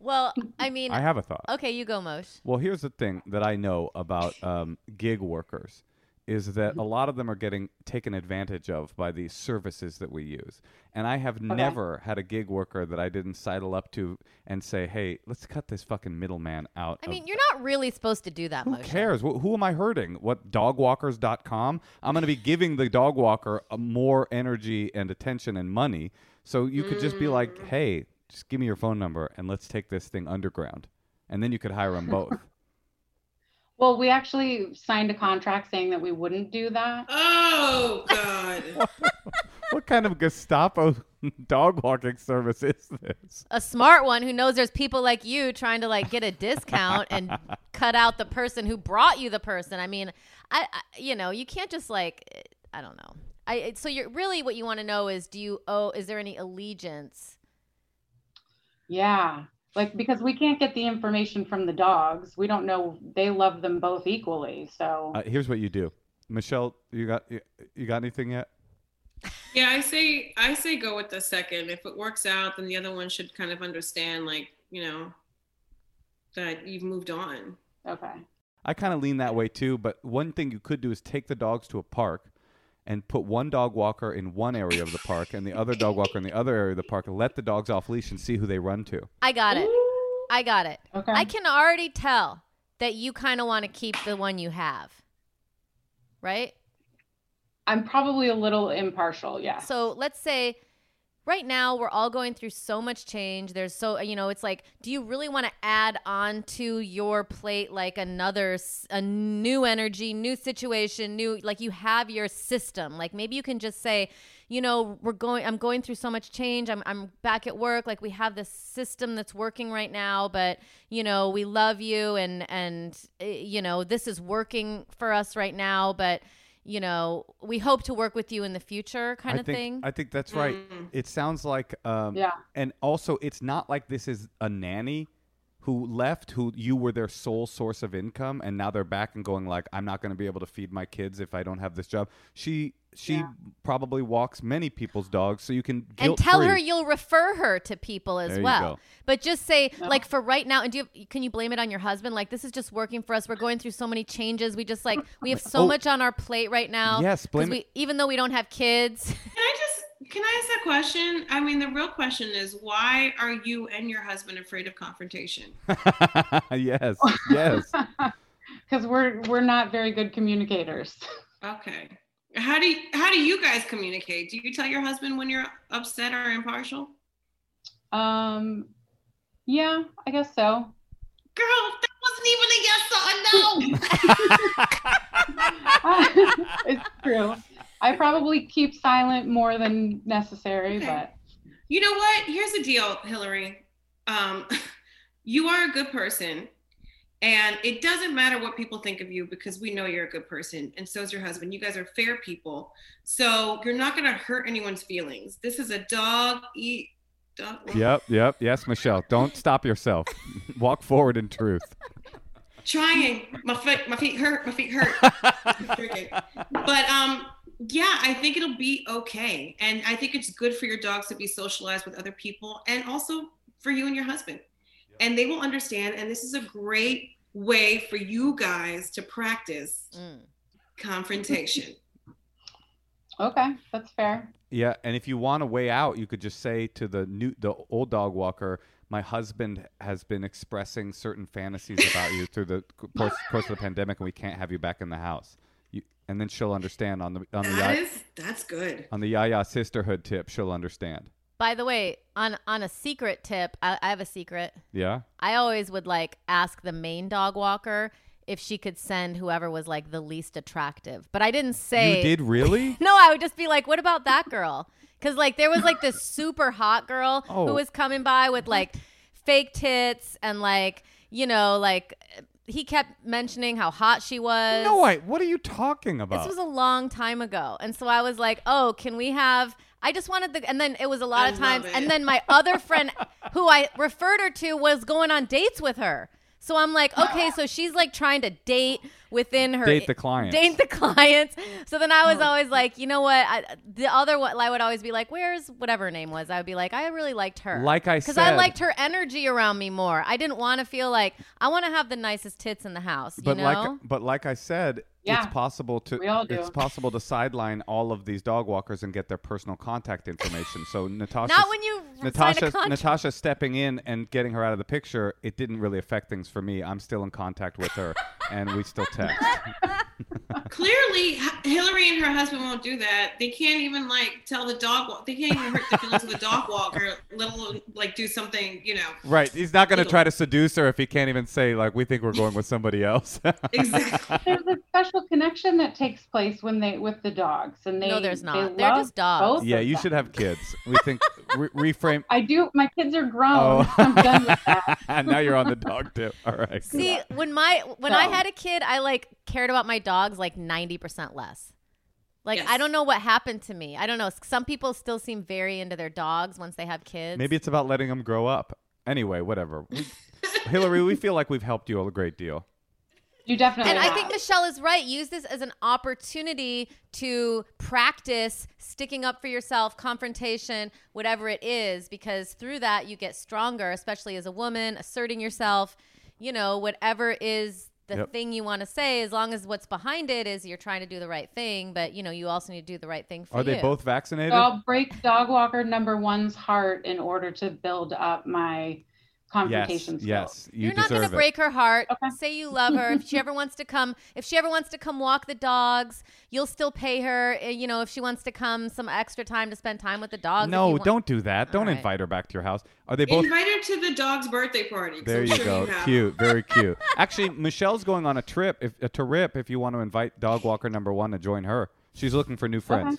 Speaker 2: well, I mean,
Speaker 1: I have a thought.
Speaker 2: okay, you go, Mosh.
Speaker 1: Well, here's the thing that I know about um, gig workers is that
Speaker 4: Mm-hmm.
Speaker 1: a lot of them are getting taken advantage of by these services that we use. And I have never had a gig worker that I didn't sidle up to and say, "Hey, let's cut this fucking middleman out."
Speaker 2: I
Speaker 1: of
Speaker 2: mean, you're not really supposed to do that,
Speaker 1: who
Speaker 2: Moshe.
Speaker 1: cares? Wh- who am I hurting? What dogwalkers.com? I'm going to be giving the dog walker uh, more energy and attention and money. So you could just be like,
Speaker 2: Mm.
Speaker 1: "Hey, just give me your phone number and let's take this thing underground." And then you could hire them both.
Speaker 4: Well, we actually signed a contract saying that we wouldn't do that.
Speaker 3: Oh God.
Speaker 1: what kind of Gestapo dog walking service is this?
Speaker 2: A smart one who knows there's people like you trying to like get a discount and cut out the person who brought you the person. I mean, I, I you know, you can't just like I don't know. I so you're really what you want to know is do you owe is there any allegiance?
Speaker 4: Yeah. Like because we can't get the information from the dogs. We don't know they love them both equally. So
Speaker 1: Uh, here's what you do, Michelle. You got you, you got anything yet?
Speaker 3: Yeah, I say I say go with the second. If it works out, then the other one should kind of understand, like you know, that you've moved on.
Speaker 4: okay.
Speaker 1: I kind of lean that way too. But one thing you could do is take the dogs to a park, and put one dog walker in one area of the park and the other dog walker in the other area of the park and let the dogs off leash and see who they run to.
Speaker 2: I got it. I got it.
Speaker 4: Okay.
Speaker 2: I can already tell that you kind of want to keep the one you have. Right?
Speaker 4: I'm probably a little impartial. Yeah.
Speaker 2: So let's say right now we're all going through so much change. There's so you know, it's like, do you really want to add on to your plate like another a new energy, new situation, new like you have your system. Like maybe you can just say, you know, we're going I'm going through so much change. I'm I'm back at work. Like we have this system that's working right now, but you know, we love you and and uh, you know, this is working for us right now, but you know, we hope to work with you in the future kind
Speaker 1: I
Speaker 2: of
Speaker 1: think,
Speaker 2: thing.
Speaker 1: I think that's right.
Speaker 3: Mm.
Speaker 1: It sounds like um
Speaker 4: Yeah.
Speaker 1: and also it's not like this is a nanny who left who you were their sole source of income and now they're back and going like I'm not going to be able to feed my kids if I don't have this job. She she
Speaker 4: Yeah.
Speaker 1: probably walks many people's dogs so you can
Speaker 2: and tell her you'll refer her to people as
Speaker 1: There you
Speaker 2: well.
Speaker 1: go.
Speaker 2: But just say
Speaker 4: Yeah.
Speaker 2: like for right now and do you, can you blame it on your husband? Like this is just working for us. We're going through so many changes. We just like we have so
Speaker 1: Oh.
Speaker 2: much on our plate right now.
Speaker 1: Yes,
Speaker 2: 'Cause
Speaker 1: blame
Speaker 2: we even though we don't have kids.
Speaker 3: Can I just can I ask that question? I mean, the real question is why are you and your husband afraid of confrontation?
Speaker 1: yes. Yes.
Speaker 4: Because we're we're not very good communicators.
Speaker 3: Okay. How do you, how do you guys communicate? Do you tell your husband when you're upset or impartial?
Speaker 4: Um, yeah, I guess so.
Speaker 3: Girl, that wasn't even a yes or a no.
Speaker 4: it's true. I probably keep silent more than necessary,
Speaker 3: Okay.
Speaker 4: but
Speaker 3: You know what? Here's the deal, Hillary. Um, you are a good person, and it doesn't matter what people think of you because we know you're a good person, and so is your husband. You guys are fair people, so you're not going to hurt anyone's feelings. This is a dog eat. Dog,
Speaker 1: yep, yep. Yes, Michelle. Don't stop yourself. Walk forward in truth.
Speaker 3: Trying. My feet, my feet hurt. My feet hurt. But um, yeah, I think it'll be okay, and I think it's good for your dogs to be socialized with other people, and also for you and your husband, and they will understand. And this is a great way for you guys to practice
Speaker 2: Mm.
Speaker 3: confrontation.
Speaker 4: okay, that's fair.
Speaker 1: Yeah, and if you want a way out, you could just say to the new the old dog walker, "My husband has been expressing certain fantasies about you through the course, course of the pandemic, and we can't have you back in the house." You, and then she'll understand on the on the
Speaker 3: That
Speaker 1: ya-
Speaker 3: is that's good.
Speaker 1: on the Yaya sisterhood tip. She'll understand.
Speaker 2: By the way, on on a secret tip, I, I have a secret.
Speaker 1: Yeah.
Speaker 2: I always would like ask the main dog walker if she could send whoever was like the least attractive. But I didn't say
Speaker 1: You did really?
Speaker 2: No, I would just be like, what about that girl? Because like there was like this super hot girl
Speaker 1: Oh.
Speaker 2: who was coming by with like fake tits and like you know like he kept mentioning how hot she was.
Speaker 1: no, wait. What are you talking about?
Speaker 2: This was a long time ago, and so I was like, oh, can we have? I just wanted the, and then it was a lot
Speaker 3: I
Speaker 2: of times,
Speaker 3: love
Speaker 2: and then my other friend, who I referred her to, was going on dates with her. So I'm like, okay, so she's like trying to date within her
Speaker 1: Date the clients.
Speaker 2: Date the clients. So then I was oh. always like, you know what? I, the other one, I would always be like, where's whatever her name was? I would be like, I really liked her.
Speaker 1: Like I
Speaker 2: because I
Speaker 1: said-
Speaker 2: liked her energy around me more. I didn't want to feel like I want to have the nicest tits in the house. You
Speaker 1: but
Speaker 2: know?
Speaker 1: like but like I said,
Speaker 4: Yeah.
Speaker 1: it's possible to
Speaker 4: We all do.
Speaker 1: it's possible to sideline all of these dog walkers and get their personal contact information. So Natasha
Speaker 2: Not when you sign a
Speaker 1: Natasha. Natasha stepping in and getting her out of the picture, it didn't really affect things for me. I'm still in contact with her and we still text.
Speaker 3: Clearly, Hillary and her husband won't do that. They can't even like tell the dog. Walk- they can't even hurt the feelings of the dog walker, let alone like do something. You know,
Speaker 1: Right. He's not going to
Speaker 3: Legal.
Speaker 1: try to seduce her if he can't even say like we think we're going with somebody else.
Speaker 3: exactly.
Speaker 4: There's a special connection that takes place when they with the dogs, and they.
Speaker 2: No, there's not. They're just dogs.
Speaker 1: yeah, you
Speaker 4: them.
Speaker 1: should have kids. We think re- reframe
Speaker 4: I do. My kids are grown.
Speaker 1: Oh.
Speaker 4: I'm done with that.
Speaker 1: And now you're on the dog tip. All right.
Speaker 2: See, when my when I had a kid, I like cared about my dogs like 90% less. Like
Speaker 3: Yes.
Speaker 2: I don't know what happened to me. I don't know. Some people still seem very into their dogs once they have kids.
Speaker 1: Maybe it's about letting them grow up. Anyway, whatever. We, Hillary, we feel like we've helped you a great deal.
Speaker 4: You definitely.
Speaker 2: And I think Michelle is right. Use this as an opportunity to practice sticking up for yourself, confrontation, whatever it is, because through that you get stronger, especially as a woman, asserting yourself, you know, whatever is the
Speaker 1: Yep.
Speaker 2: thing you want to say, as long as what's behind it is you're trying to do the right thing. But you know, you also need to do the right thing for
Speaker 1: Are they
Speaker 2: you.
Speaker 1: both vaccinated?
Speaker 4: So I'll break dog walker number one's heart in order to build up my confrontation
Speaker 1: yes,
Speaker 4: skills.
Speaker 1: yes. You
Speaker 2: You're not going to break her heart.
Speaker 4: Okay.
Speaker 2: Say you love her. if she ever wants to come, if she ever wants to come walk the dogs, you'll still pay her. Uh, You know, if she wants to come some extra time to spend time with the dogs.
Speaker 1: No,
Speaker 2: want-
Speaker 1: don't do that. Don't
Speaker 2: All right.
Speaker 1: invite her back to your house. Are they both?
Speaker 3: Invite her to the dog's birthday party
Speaker 1: There
Speaker 3: I'm
Speaker 1: you
Speaker 3: sure
Speaker 1: go.
Speaker 3: have.
Speaker 1: Cute. Very cute. Actually, Michelle's going on a trip. If a trip, if you want to invite dog walker number one to join her, she's looking for new friends.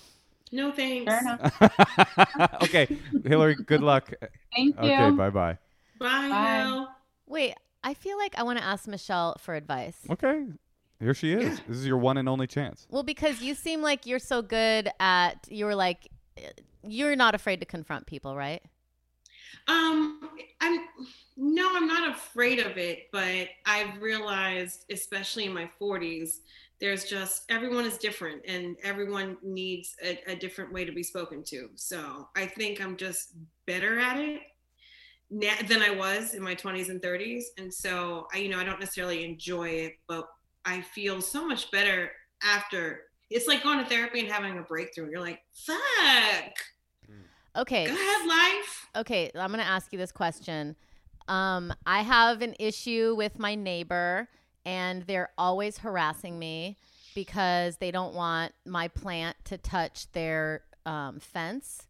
Speaker 3: No thanks.
Speaker 4: Fair enough.
Speaker 1: okay, Hillary. Good luck.
Speaker 4: Thank you.
Speaker 1: Okay, bye bye.
Speaker 3: Bye.
Speaker 4: Bye.
Speaker 3: Will.
Speaker 2: Wait, I feel like I want to ask Michelle for advice.
Speaker 1: Okay, here she is. This is your one and only chance.
Speaker 2: Well, because you seem like you're so good at, you're like, uh, you're not afraid to confront people, right?
Speaker 3: Um, I'm no, I'm not afraid of it, but I've realized, especially in my 40s, there's just everyone is different and everyone needs a, a different way to be spoken to. So I think I'm just better at it now than I was in my 20s and 30s. And so I, you know, I don't necessarily enjoy it, but I feel so much better after. It's like going to therapy and having a breakthrough. You're like, fuck,
Speaker 2: Okay.
Speaker 3: go ahead, life.
Speaker 2: Okay, I'm going to ask you this question. Um, I have an issue with my neighbor, and they're always harassing me because they don't want my plant to touch their um, fence.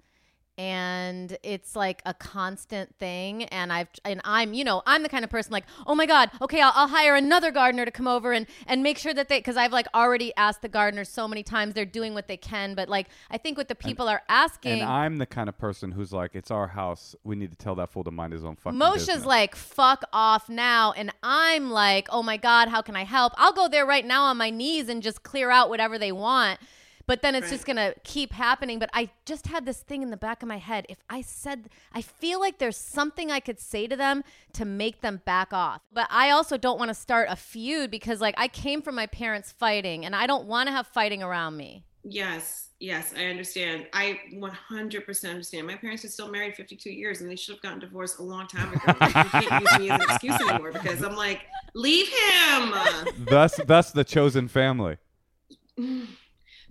Speaker 2: And it's like a constant thing, and I've and I'm you know I'm the kind of person like oh my god okay I'll, I'll hire another gardener to come over and and make sure that they because I've like already asked the gardeners so many times they're doing what they can but like I think what the people are asking
Speaker 1: And I'm the kind of person who's like, it's our house. We need to tell that fool to mind his own fucking
Speaker 2: Moshe's
Speaker 1: business.
Speaker 2: like, fuck off now. And I'm like, oh my God, how can I help? I'll go there right now on my knees and just clear out whatever they want. But then it's just going to keep happening. But I just had this thing in the back of my head. If I said, I feel like there's something I could say to them to make them back off. But I also don't want to start a feud because, like, I came from my parents fighting and I don't want to have fighting around me.
Speaker 3: Yes, yes, I understand. I 100% understand. My parents are still married 52 years and they should have gotten divorced a long time ago. you can't use me as an excuse anymore because I'm like, leave him.
Speaker 1: thus, thus the chosen family.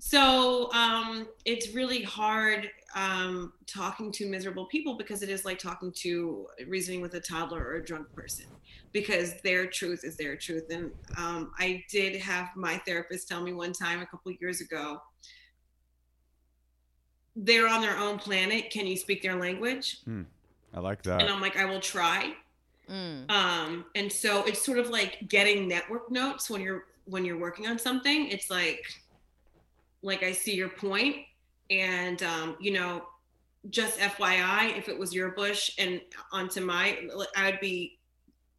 Speaker 3: So um, it's really hard um, talking to miserable people because it is like talking to reasoning with a toddler or a drunk person because their truth is their truth. And um, I did have my therapist tell me one time a couple years ago they're on their own planet. Can you speak their language?
Speaker 1: I like that. And.
Speaker 3: I'm like, I will try.
Speaker 2: Mm.
Speaker 3: Um, and so it's sort of like getting network notes when you're when you're working on something. It's like like I see your point, and um, you know, just FYI, if it was your bush and onto my, I would be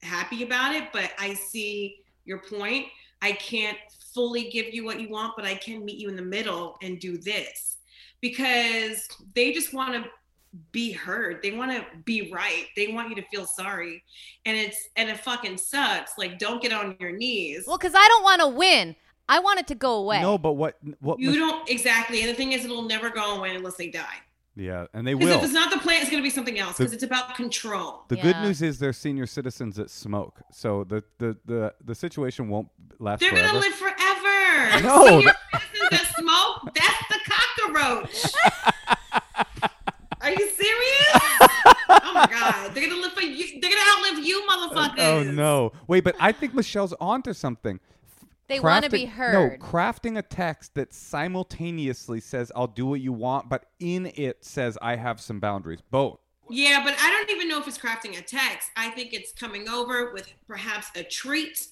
Speaker 3: happy about it. But I see your point. I can't fully give you what you want, but I can meet you in the middle and do this because they just want to be heard. They want to be right. They want you to feel sorry. And it's and it fucking sucks. Like don't get on your knees.
Speaker 2: Well, because I don't want to win. I want it to go away.
Speaker 1: No, but what? What?
Speaker 3: you don't exactly. And the thing is it'll never go away unless they die.
Speaker 1: yeah, and they will.
Speaker 3: Because if it's not the plant, it's gonna be something else. Because it's about control.
Speaker 1: The good news is they're senior citizens that smoke, so the the the, the situation won't last
Speaker 3: They're gonna live forever.
Speaker 1: No,
Speaker 3: Senior citizens that smoke, that's the cockroach. Are you serious? oh my god. They're gonna live for you they're gonna outlive you oh, motherfuckers.
Speaker 1: oh no! Wait, but I think Michelle's onto something.
Speaker 2: They want to be heard.
Speaker 1: No, crafting a text that simultaneously says "I'll do what you want," but in it says "I have some boundaries." Both.
Speaker 3: Yeah, but I don't even know if it's crafting a text. I think it's coming over with perhaps a treat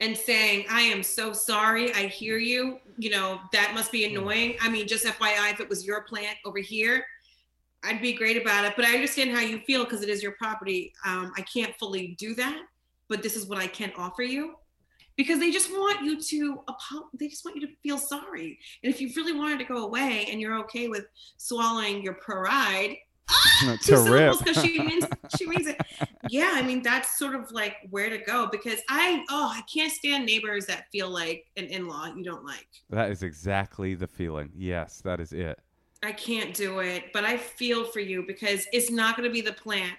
Speaker 3: and saying, I am so sorry. I hear you. You know, that must be annoying. I mean, just FYI, if it was your plant over here, I'd be great about it. But I understand how you feel because it is your property. Um, I can't fully do that, but this is what I can offer you. Because they just want you to they just want you to feel sorry. And if you really wanted to go away and you're okay with swallowing your pride,
Speaker 1: to
Speaker 3: two syllables because she means she means it. Yeah, I mean that's sort of like where to go because I oh I can't stand neighbors that feel like an in-law you don't like.
Speaker 1: That is exactly the feeling. Yes, that is it.
Speaker 3: I can't do it, but I feel for you because it's not going to be the plant.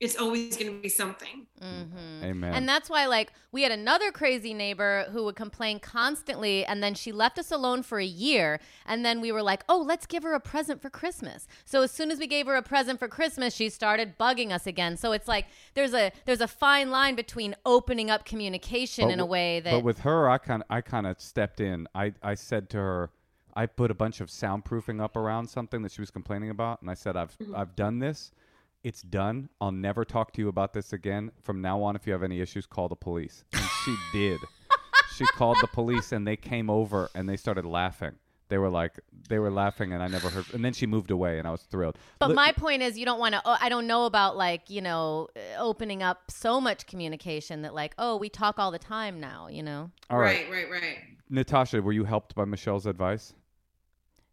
Speaker 3: It's always going to be something.
Speaker 2: Mm-hmm.
Speaker 1: Amen.
Speaker 2: And that's why, like, we had another crazy neighbor who would complain constantly, and then she left us alone for a year. And then we were like, oh, let's give her a present for Christmas. So as soon as we gave her a present for Christmas, she started bugging us again. So it's like there's a there's a fine line between opening up communication
Speaker 1: But
Speaker 2: in a
Speaker 1: w-
Speaker 2: way that
Speaker 1: But with her, I kind of I kind of stepped in. I I said to her, I put a bunch of soundproofing up around something that she was complaining about, and I said, I've I've done this. It's done. I'll never talk to you about this again. From now on, if you have any issues, call the police. And she did. She called the police, and they came over and they started laughing. They were like, they were laughing, and I never heard. And then she moved away, and I was thrilled.
Speaker 2: But
Speaker 1: Li-
Speaker 2: my point is, you don't want to. Oh, I don't know about like you know uh, opening up so much communication that like oh we talk all the time now. You know.
Speaker 1: all right,
Speaker 3: right, right, right.
Speaker 1: Natasha, were you helped by Michelle's advice?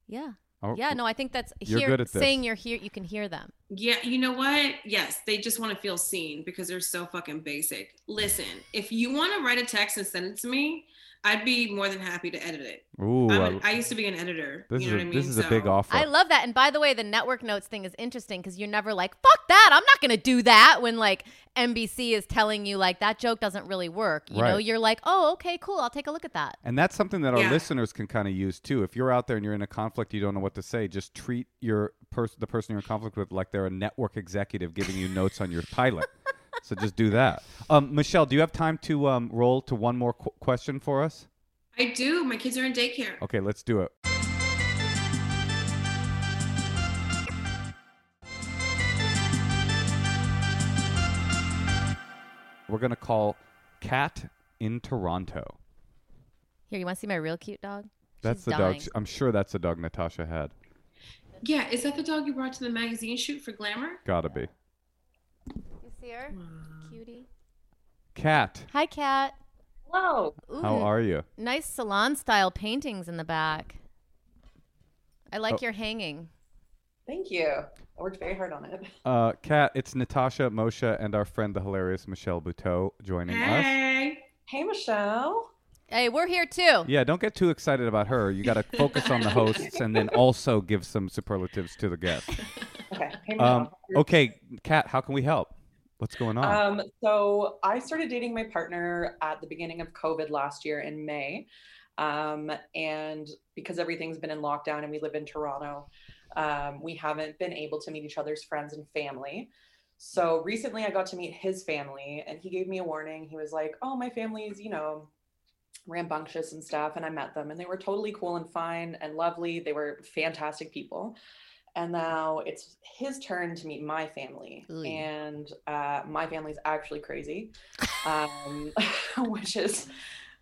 Speaker 2: Yeah.
Speaker 1: Oh,
Speaker 2: Yeah. No, I think that's
Speaker 1: You're
Speaker 2: hear,
Speaker 1: good at this.
Speaker 2: saying you're here. You can hear them.
Speaker 3: Yeah, you know what? Yes, they just want to feel seen because they're so fucking basic. Listen, if you want to write a text and send it to me, I'd be more than happy to edit it.
Speaker 1: Ooh,
Speaker 3: I'm an, I used to be an editor.
Speaker 1: this
Speaker 3: you
Speaker 1: is
Speaker 3: know
Speaker 1: a,
Speaker 3: what I mean?
Speaker 1: this is a big offer.
Speaker 2: I love that. And by the way, the network notes thing is interesting because you're never like, fuck that. I'm not going to do that when like NBC is telling you like that joke doesn't really work. you know, you're like, oh, okay, cool. I'll take a look at that.
Speaker 1: And that's something that our
Speaker 3: Yeah.
Speaker 1: listeners can kind of use too. If you're out there and you're in a conflict, you don't know what to say, just treat your person, the person you're in conflict with, like they're a network executive giving you notes on your pilot. So just do that. Um, Michelle, do you have time to um, roll to one more qu- question for us?
Speaker 3: I do. My kids are in daycare.
Speaker 1: Okay, let's do it. We're gonna call Kat in Toronto.
Speaker 2: Here, you want to see my real cute dog?
Speaker 1: That's
Speaker 2: She's
Speaker 1: the
Speaker 2: dying.
Speaker 1: dog. I'm sure that's the dog Natasha had.
Speaker 3: Yeah, is that the dog you brought to the magazine shoot for Glamour?
Speaker 1: Gotta be.
Speaker 2: You see her? Cutie.
Speaker 1: Kat,
Speaker 2: Hi, cat.
Speaker 5: Hello.
Speaker 2: Ooh,
Speaker 1: how are you?
Speaker 2: nice salon style paintings in the back. I like
Speaker 1: Oh.
Speaker 2: your hanging.
Speaker 5: Thank you. I worked very hard on it.
Speaker 1: Uh, Kat, it's Natasha, Moshe, and our friend, the hilarious Michelle Buteau, joining us.
Speaker 3: Hey.
Speaker 5: Hey, Michelle.
Speaker 2: Hey, we're here too.
Speaker 1: Yeah, don't get too excited about her. You got to focus on the hosts and then also give some superlatives to the guests.
Speaker 5: Okay. Hey, Michelle.
Speaker 1: Um, okay, Kat, how can we help? What's going on?
Speaker 5: Um, so I started dating my partner at the beginning of COVID last year in May. Um, and because everything's been in lockdown and we live in Toronto, um, we haven't been able to meet each other's friends and family. So recently I got to meet his family and he gave me a warning. He was like, Oh, my family's, you know, rambunctious and stuff. And I met them and they were totally cool and fine and lovely. They were fantastic people. And now it's his turn to meet my family.
Speaker 2: Ooh.
Speaker 5: And uh, my family's actually crazy, um, which is,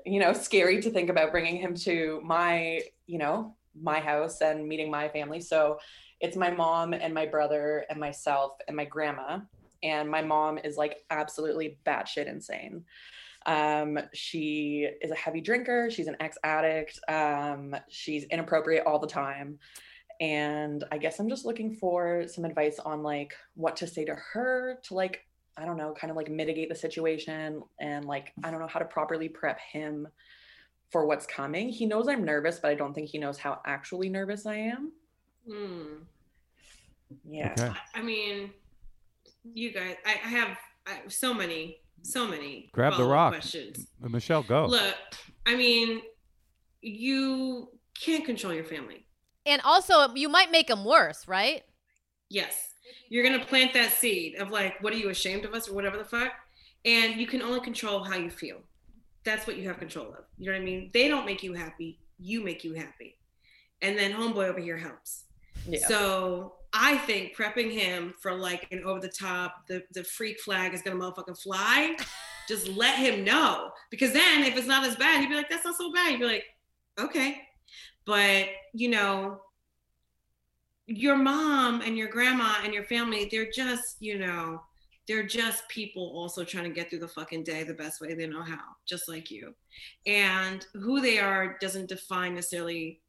Speaker 5: you know, scary to think about bringing him to my, you know, my house and meeting my family. So it's my mom and my brother and myself and my grandma. And my mom is like absolutely batshit insane. Um, she is a heavy drinker. She's an ex addict. Um, she's inappropriate all the time. And I guess I'm just looking for some advice on like what to say to her to like, I don't know, kind of like mitigate the situation and like, I don't know how to properly prep him for what's coming. He knows I'm nervous, but I don't think he knows how actually nervous I am.
Speaker 3: Hmm.
Speaker 5: Yeah.
Speaker 1: okay.
Speaker 3: I mean, you guys, I, I have I, so many, so many.
Speaker 1: Grab the rock.
Speaker 3: Questions.
Speaker 1: Michelle, go.
Speaker 3: Look, I mean, you can't control your family.
Speaker 2: And also, you might make them worse, right?
Speaker 3: Yes. You're going to plant that seed of like, what are you ashamed of us or whatever the fuck? And you can only control how you feel. That's what you have control of. You know what I mean? They don't make you happy. You make you happy. And then homeboy over here helps.
Speaker 5: Yeah.
Speaker 3: So I think prepping him for like an over the top, the, the freak flag is gonna motherfucking fly. Just let him know. Because then if it's not as bad, he'd be like, that's not so bad. You'd be like, okay. But you know, your mom and your grandma and your family, they're just, you know, they're just people also trying to get through the fucking day the best way they know how, just like you. And who they are doesn't define necessarily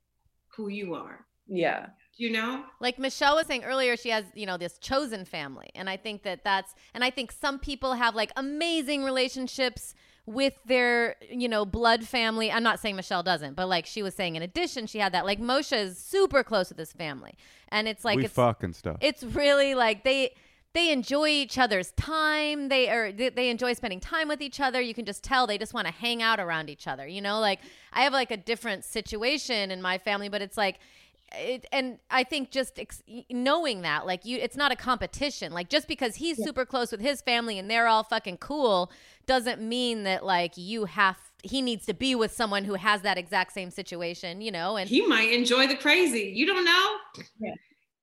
Speaker 3: who you are,
Speaker 5: yeah.
Speaker 3: you know?
Speaker 2: Like Michelle was saying earlier, she has, you know, this chosen family. And I think that that's, and I think some people have like amazing relationships with their, you know, blood family. I'm not saying Michelle doesn't, but like she was saying, in addition, she had that. Like Moshe is super close with his family. And it's like,
Speaker 1: we
Speaker 2: it's,
Speaker 1: fuck and stuff.
Speaker 2: it's really like they, they enjoy each other's time. They are they, they enjoy spending time with each other. You can just tell they just want to hang out around each other. You know, like I have like a different situation in my family, but it's like it, and I think just ex- knowing that, like you, it's not a competition. Like just because he's super close with his family and they're all fucking cool, doesn't mean that like you have. He needs to be with someone who has that exact same situation, you know. And
Speaker 3: He might enjoy the crazy. You don't know.
Speaker 5: Yeah.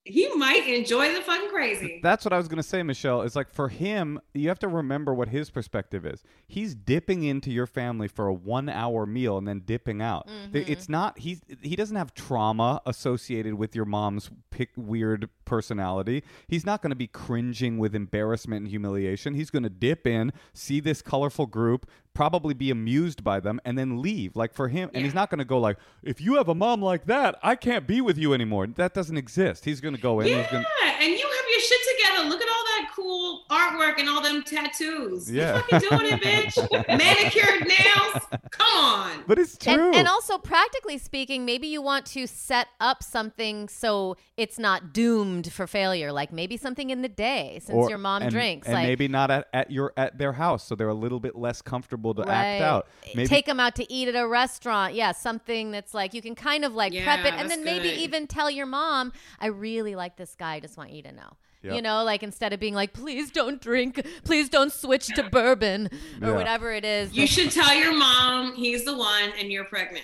Speaker 3: He might enjoy the fun crazy.
Speaker 1: That's what I was going to say, Michelle. It's like for him, you have to remember what his perspective is. He's dipping into your family for a one-hour meal and then dipping out. Th- mm-hmm. It's not he's he doesn't have trauma associated with your mom's pick weird personality. He's not going to be cringing with embarrassment and humiliation. He's going to dip in, see this colorful group, probably be amused by them, and then leave. Like for him, and he's not going to go like, if you have a mom like that, I can't be with you anymore. That doesn't exist. He's going to go in.
Speaker 3: Yeah,
Speaker 1: He's gonna,
Speaker 3: and you shit together. Look at all that cool artwork and all them tattoos.
Speaker 1: Yeah.
Speaker 3: You fucking doing it, bitch. Manicured nails. Come on.
Speaker 1: but it's true.
Speaker 2: And, and also, practically speaking, maybe you want to set up something so it's not doomed for failure. Like maybe something in the day, since
Speaker 1: Or-
Speaker 2: your mom
Speaker 1: and,
Speaker 2: drinks.
Speaker 1: and
Speaker 2: like
Speaker 1: maybe not at, at your at their house, so they're a little bit less comfortable to act out. Eh, maybe
Speaker 2: take them out to eat at a restaurant. Yeah, something that's like you can kind of like prep it, and then
Speaker 3: that's
Speaker 2: maybe even tell your mom, "I really like this guy. I just want you to know."
Speaker 1: Yep.
Speaker 2: You know, like instead of being like, "Please don't drink. Please don't switch to bourbon or
Speaker 1: Yeah.
Speaker 2: whatever it is."
Speaker 3: You should tell your mom he's the one and you're pregnant.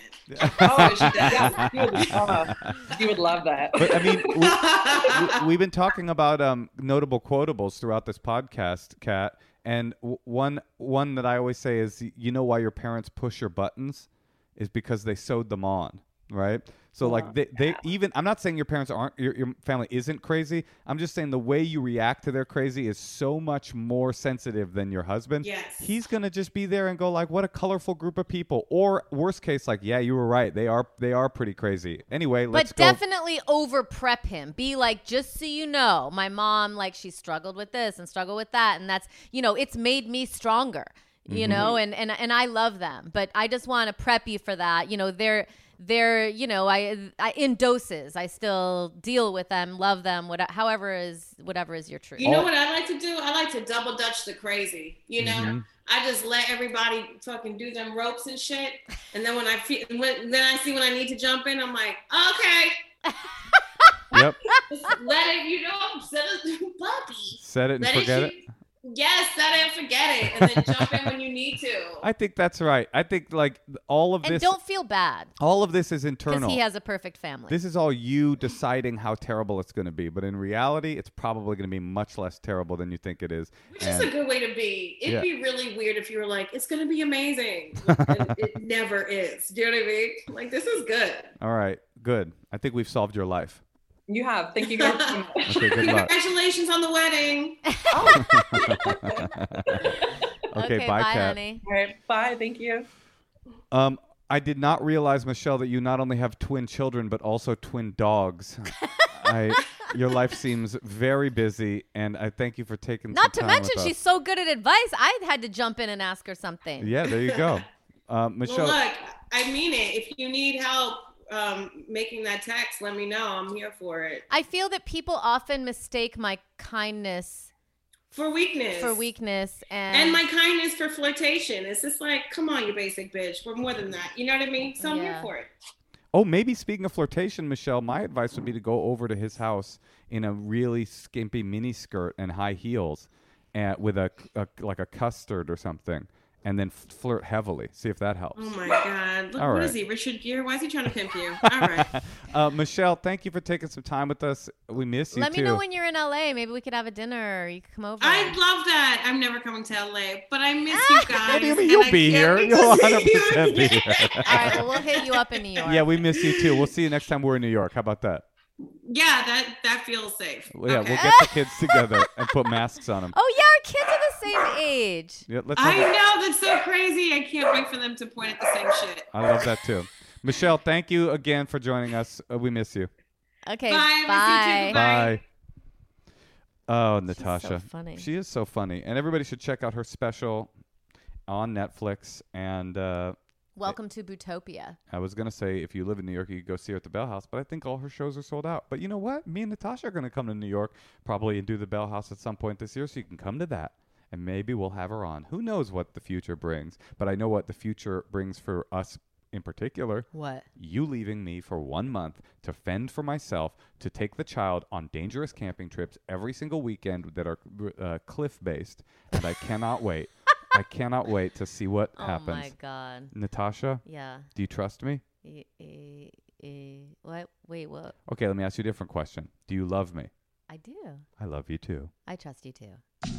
Speaker 5: Oh,
Speaker 3: she does.
Speaker 5: yeah, you would, oh, you would love that.
Speaker 1: but I mean, we, we, we've been talking about um, notable quotables throughout this podcast, Kat. And w- one one that I always say is, you know, why your parents push your buttons is because they sewed them on, right? So like they, they even I'm not saying your parents aren't your, your family isn't crazy. I'm just saying the way you react to their crazy is so much more sensitive than your husband.
Speaker 3: Yes.
Speaker 1: He's gonna just be there and go like, "What a colorful group of people." Or worst case, like, "Yeah, you were right. They are they are pretty crazy." Anyway, let's
Speaker 2: but
Speaker 1: go.
Speaker 2: definitely over prep him. Be like, just so you know, my mom, like, she struggled with this and struggled with that. And that's, you know, it's made me stronger, you
Speaker 1: Mm-hmm.
Speaker 2: know, and, and, and I love them. But I just want to prep you for that. You know, they're, they're, you know, I, I, in doses, I still deal with them, love them, what, however is, whatever is your truth.
Speaker 3: You know what I like to do? I like to double dutch the crazy. You know,
Speaker 1: Mhm.
Speaker 3: I just let everybody fucking do them ropes and shit. And then when I feel, when, then I see when I need to jump in, I'm like, okay,
Speaker 1: Yep.
Speaker 3: just let it. You know, set it, puppy.
Speaker 1: Set it and
Speaker 3: Let
Speaker 1: forget
Speaker 3: it.
Speaker 1: it.
Speaker 3: Shoot- Yes, that it and forget it, and then jump in when you need to.
Speaker 1: I think that's right. I think like all of
Speaker 2: and
Speaker 1: this
Speaker 2: don't feel bad
Speaker 1: all of this is
Speaker 2: because
Speaker 1: internal.
Speaker 2: he has a perfect family.
Speaker 1: this is all you deciding how terrible it's going to be, but in reality, it's probably going to be much less terrible than you think it is.
Speaker 3: Which is a good way to be. It'd
Speaker 1: Yeah.
Speaker 3: be really weird if you were like, it's gonna be amazing. and it never is. Do you know what I mean? Like this is good.
Speaker 1: all right, good. I think we've solved your life.
Speaker 5: You have. Thank you guys so much.
Speaker 1: Okay, good luck.
Speaker 3: Congratulations on the wedding.
Speaker 1: okay, bye, Kat.
Speaker 2: honey.
Speaker 5: All right. Bye. Thank you.
Speaker 1: Um, I did not realize, Michelle, that you not only have twin children but also twin dogs. I, your life seems very busy, and I thank you for taking.
Speaker 2: Not to
Speaker 1: some time
Speaker 2: mention,
Speaker 1: with
Speaker 2: she's so good at advice. I had to jump in and ask her something.
Speaker 1: Yeah, there you go, uh, Michelle.
Speaker 3: Well, look, I mean it. If you need help um, making that text, let me know. I'm here for it.
Speaker 2: I feel that people often mistake my kindness
Speaker 3: For weakness.
Speaker 2: for weakness and,
Speaker 3: And my kindness for flirtation. It's just like, come on, you basic bitch. We're more than that. You know what I mean? So I'm
Speaker 2: Yeah.
Speaker 3: here for it.
Speaker 1: Oh, maybe speaking of flirtation, Michelle, my advice would be to go over to his house in a really skimpy mini skirt and high heels, and with a, a like a custard or something, and then flirt heavily. See if that helps.
Speaker 3: Oh my God. Look,
Speaker 1: All
Speaker 3: what
Speaker 1: right.
Speaker 3: is he? Richard Gere? Why is he trying to pimp you? All right.
Speaker 1: uh, Michelle, thank you for taking some time with us. We miss you
Speaker 2: Let
Speaker 1: too.
Speaker 2: me know when you're in LA. Maybe we could have a dinner or you could come over.
Speaker 3: I'd love that. I'm never coming to LA, but I miss you guys.
Speaker 1: What do you mean? You'll be here. You'll 100% be here.
Speaker 2: All right, well, we'll hit you up in New York.
Speaker 1: yeah, we miss you too. We'll see you next time we're in New York. How about that?
Speaker 3: Yeah, that that feels safe.
Speaker 1: Well, yeah,
Speaker 3: Okay.
Speaker 1: we'll get the kids together and put masks on them.
Speaker 2: Oh yeah, our kids are the same age.
Speaker 1: Yeah, let's
Speaker 3: I
Speaker 1: have a-
Speaker 3: know that's so crazy. I can't wait for them to point at the same shit.
Speaker 1: I love that too. Michelle, thank you again for joining us. Uh, we miss you.
Speaker 2: Okay,
Speaker 3: Bye, miss you too.
Speaker 2: bye.
Speaker 3: Bye.
Speaker 1: Bye. Oh,
Speaker 2: so
Speaker 1: Natasha.
Speaker 2: funny.
Speaker 1: She is so funny. And everybody should check out her special on Netflix. And uh,
Speaker 2: Welcome to Buteaupia.
Speaker 1: I was gonna say if you live in New York, you could go see her at the Bell House, but I think all her shows are sold out. But you know what? Me and Natasha are gonna come to New York probably and do the Bell House at some point this year, so you can come to that. And maybe we'll have her on. Who knows what the future brings? But I know what the future brings for us in particular.
Speaker 2: What?
Speaker 1: You leaving me for one month to fend for myself, to take the child on dangerous camping trips every single weekend that are uh, cliff based. And I cannot wait. I cannot wait to see what
Speaker 2: Oh
Speaker 1: happens.
Speaker 2: Oh my god.
Speaker 1: Natasha,
Speaker 2: Yeah.
Speaker 1: do you trust me?
Speaker 2: Eh, eh, eh, What? Wait, what?
Speaker 1: Okay, let me ask you a different question. Do you love me?
Speaker 2: I do.
Speaker 1: I love you too.
Speaker 2: I trust you too.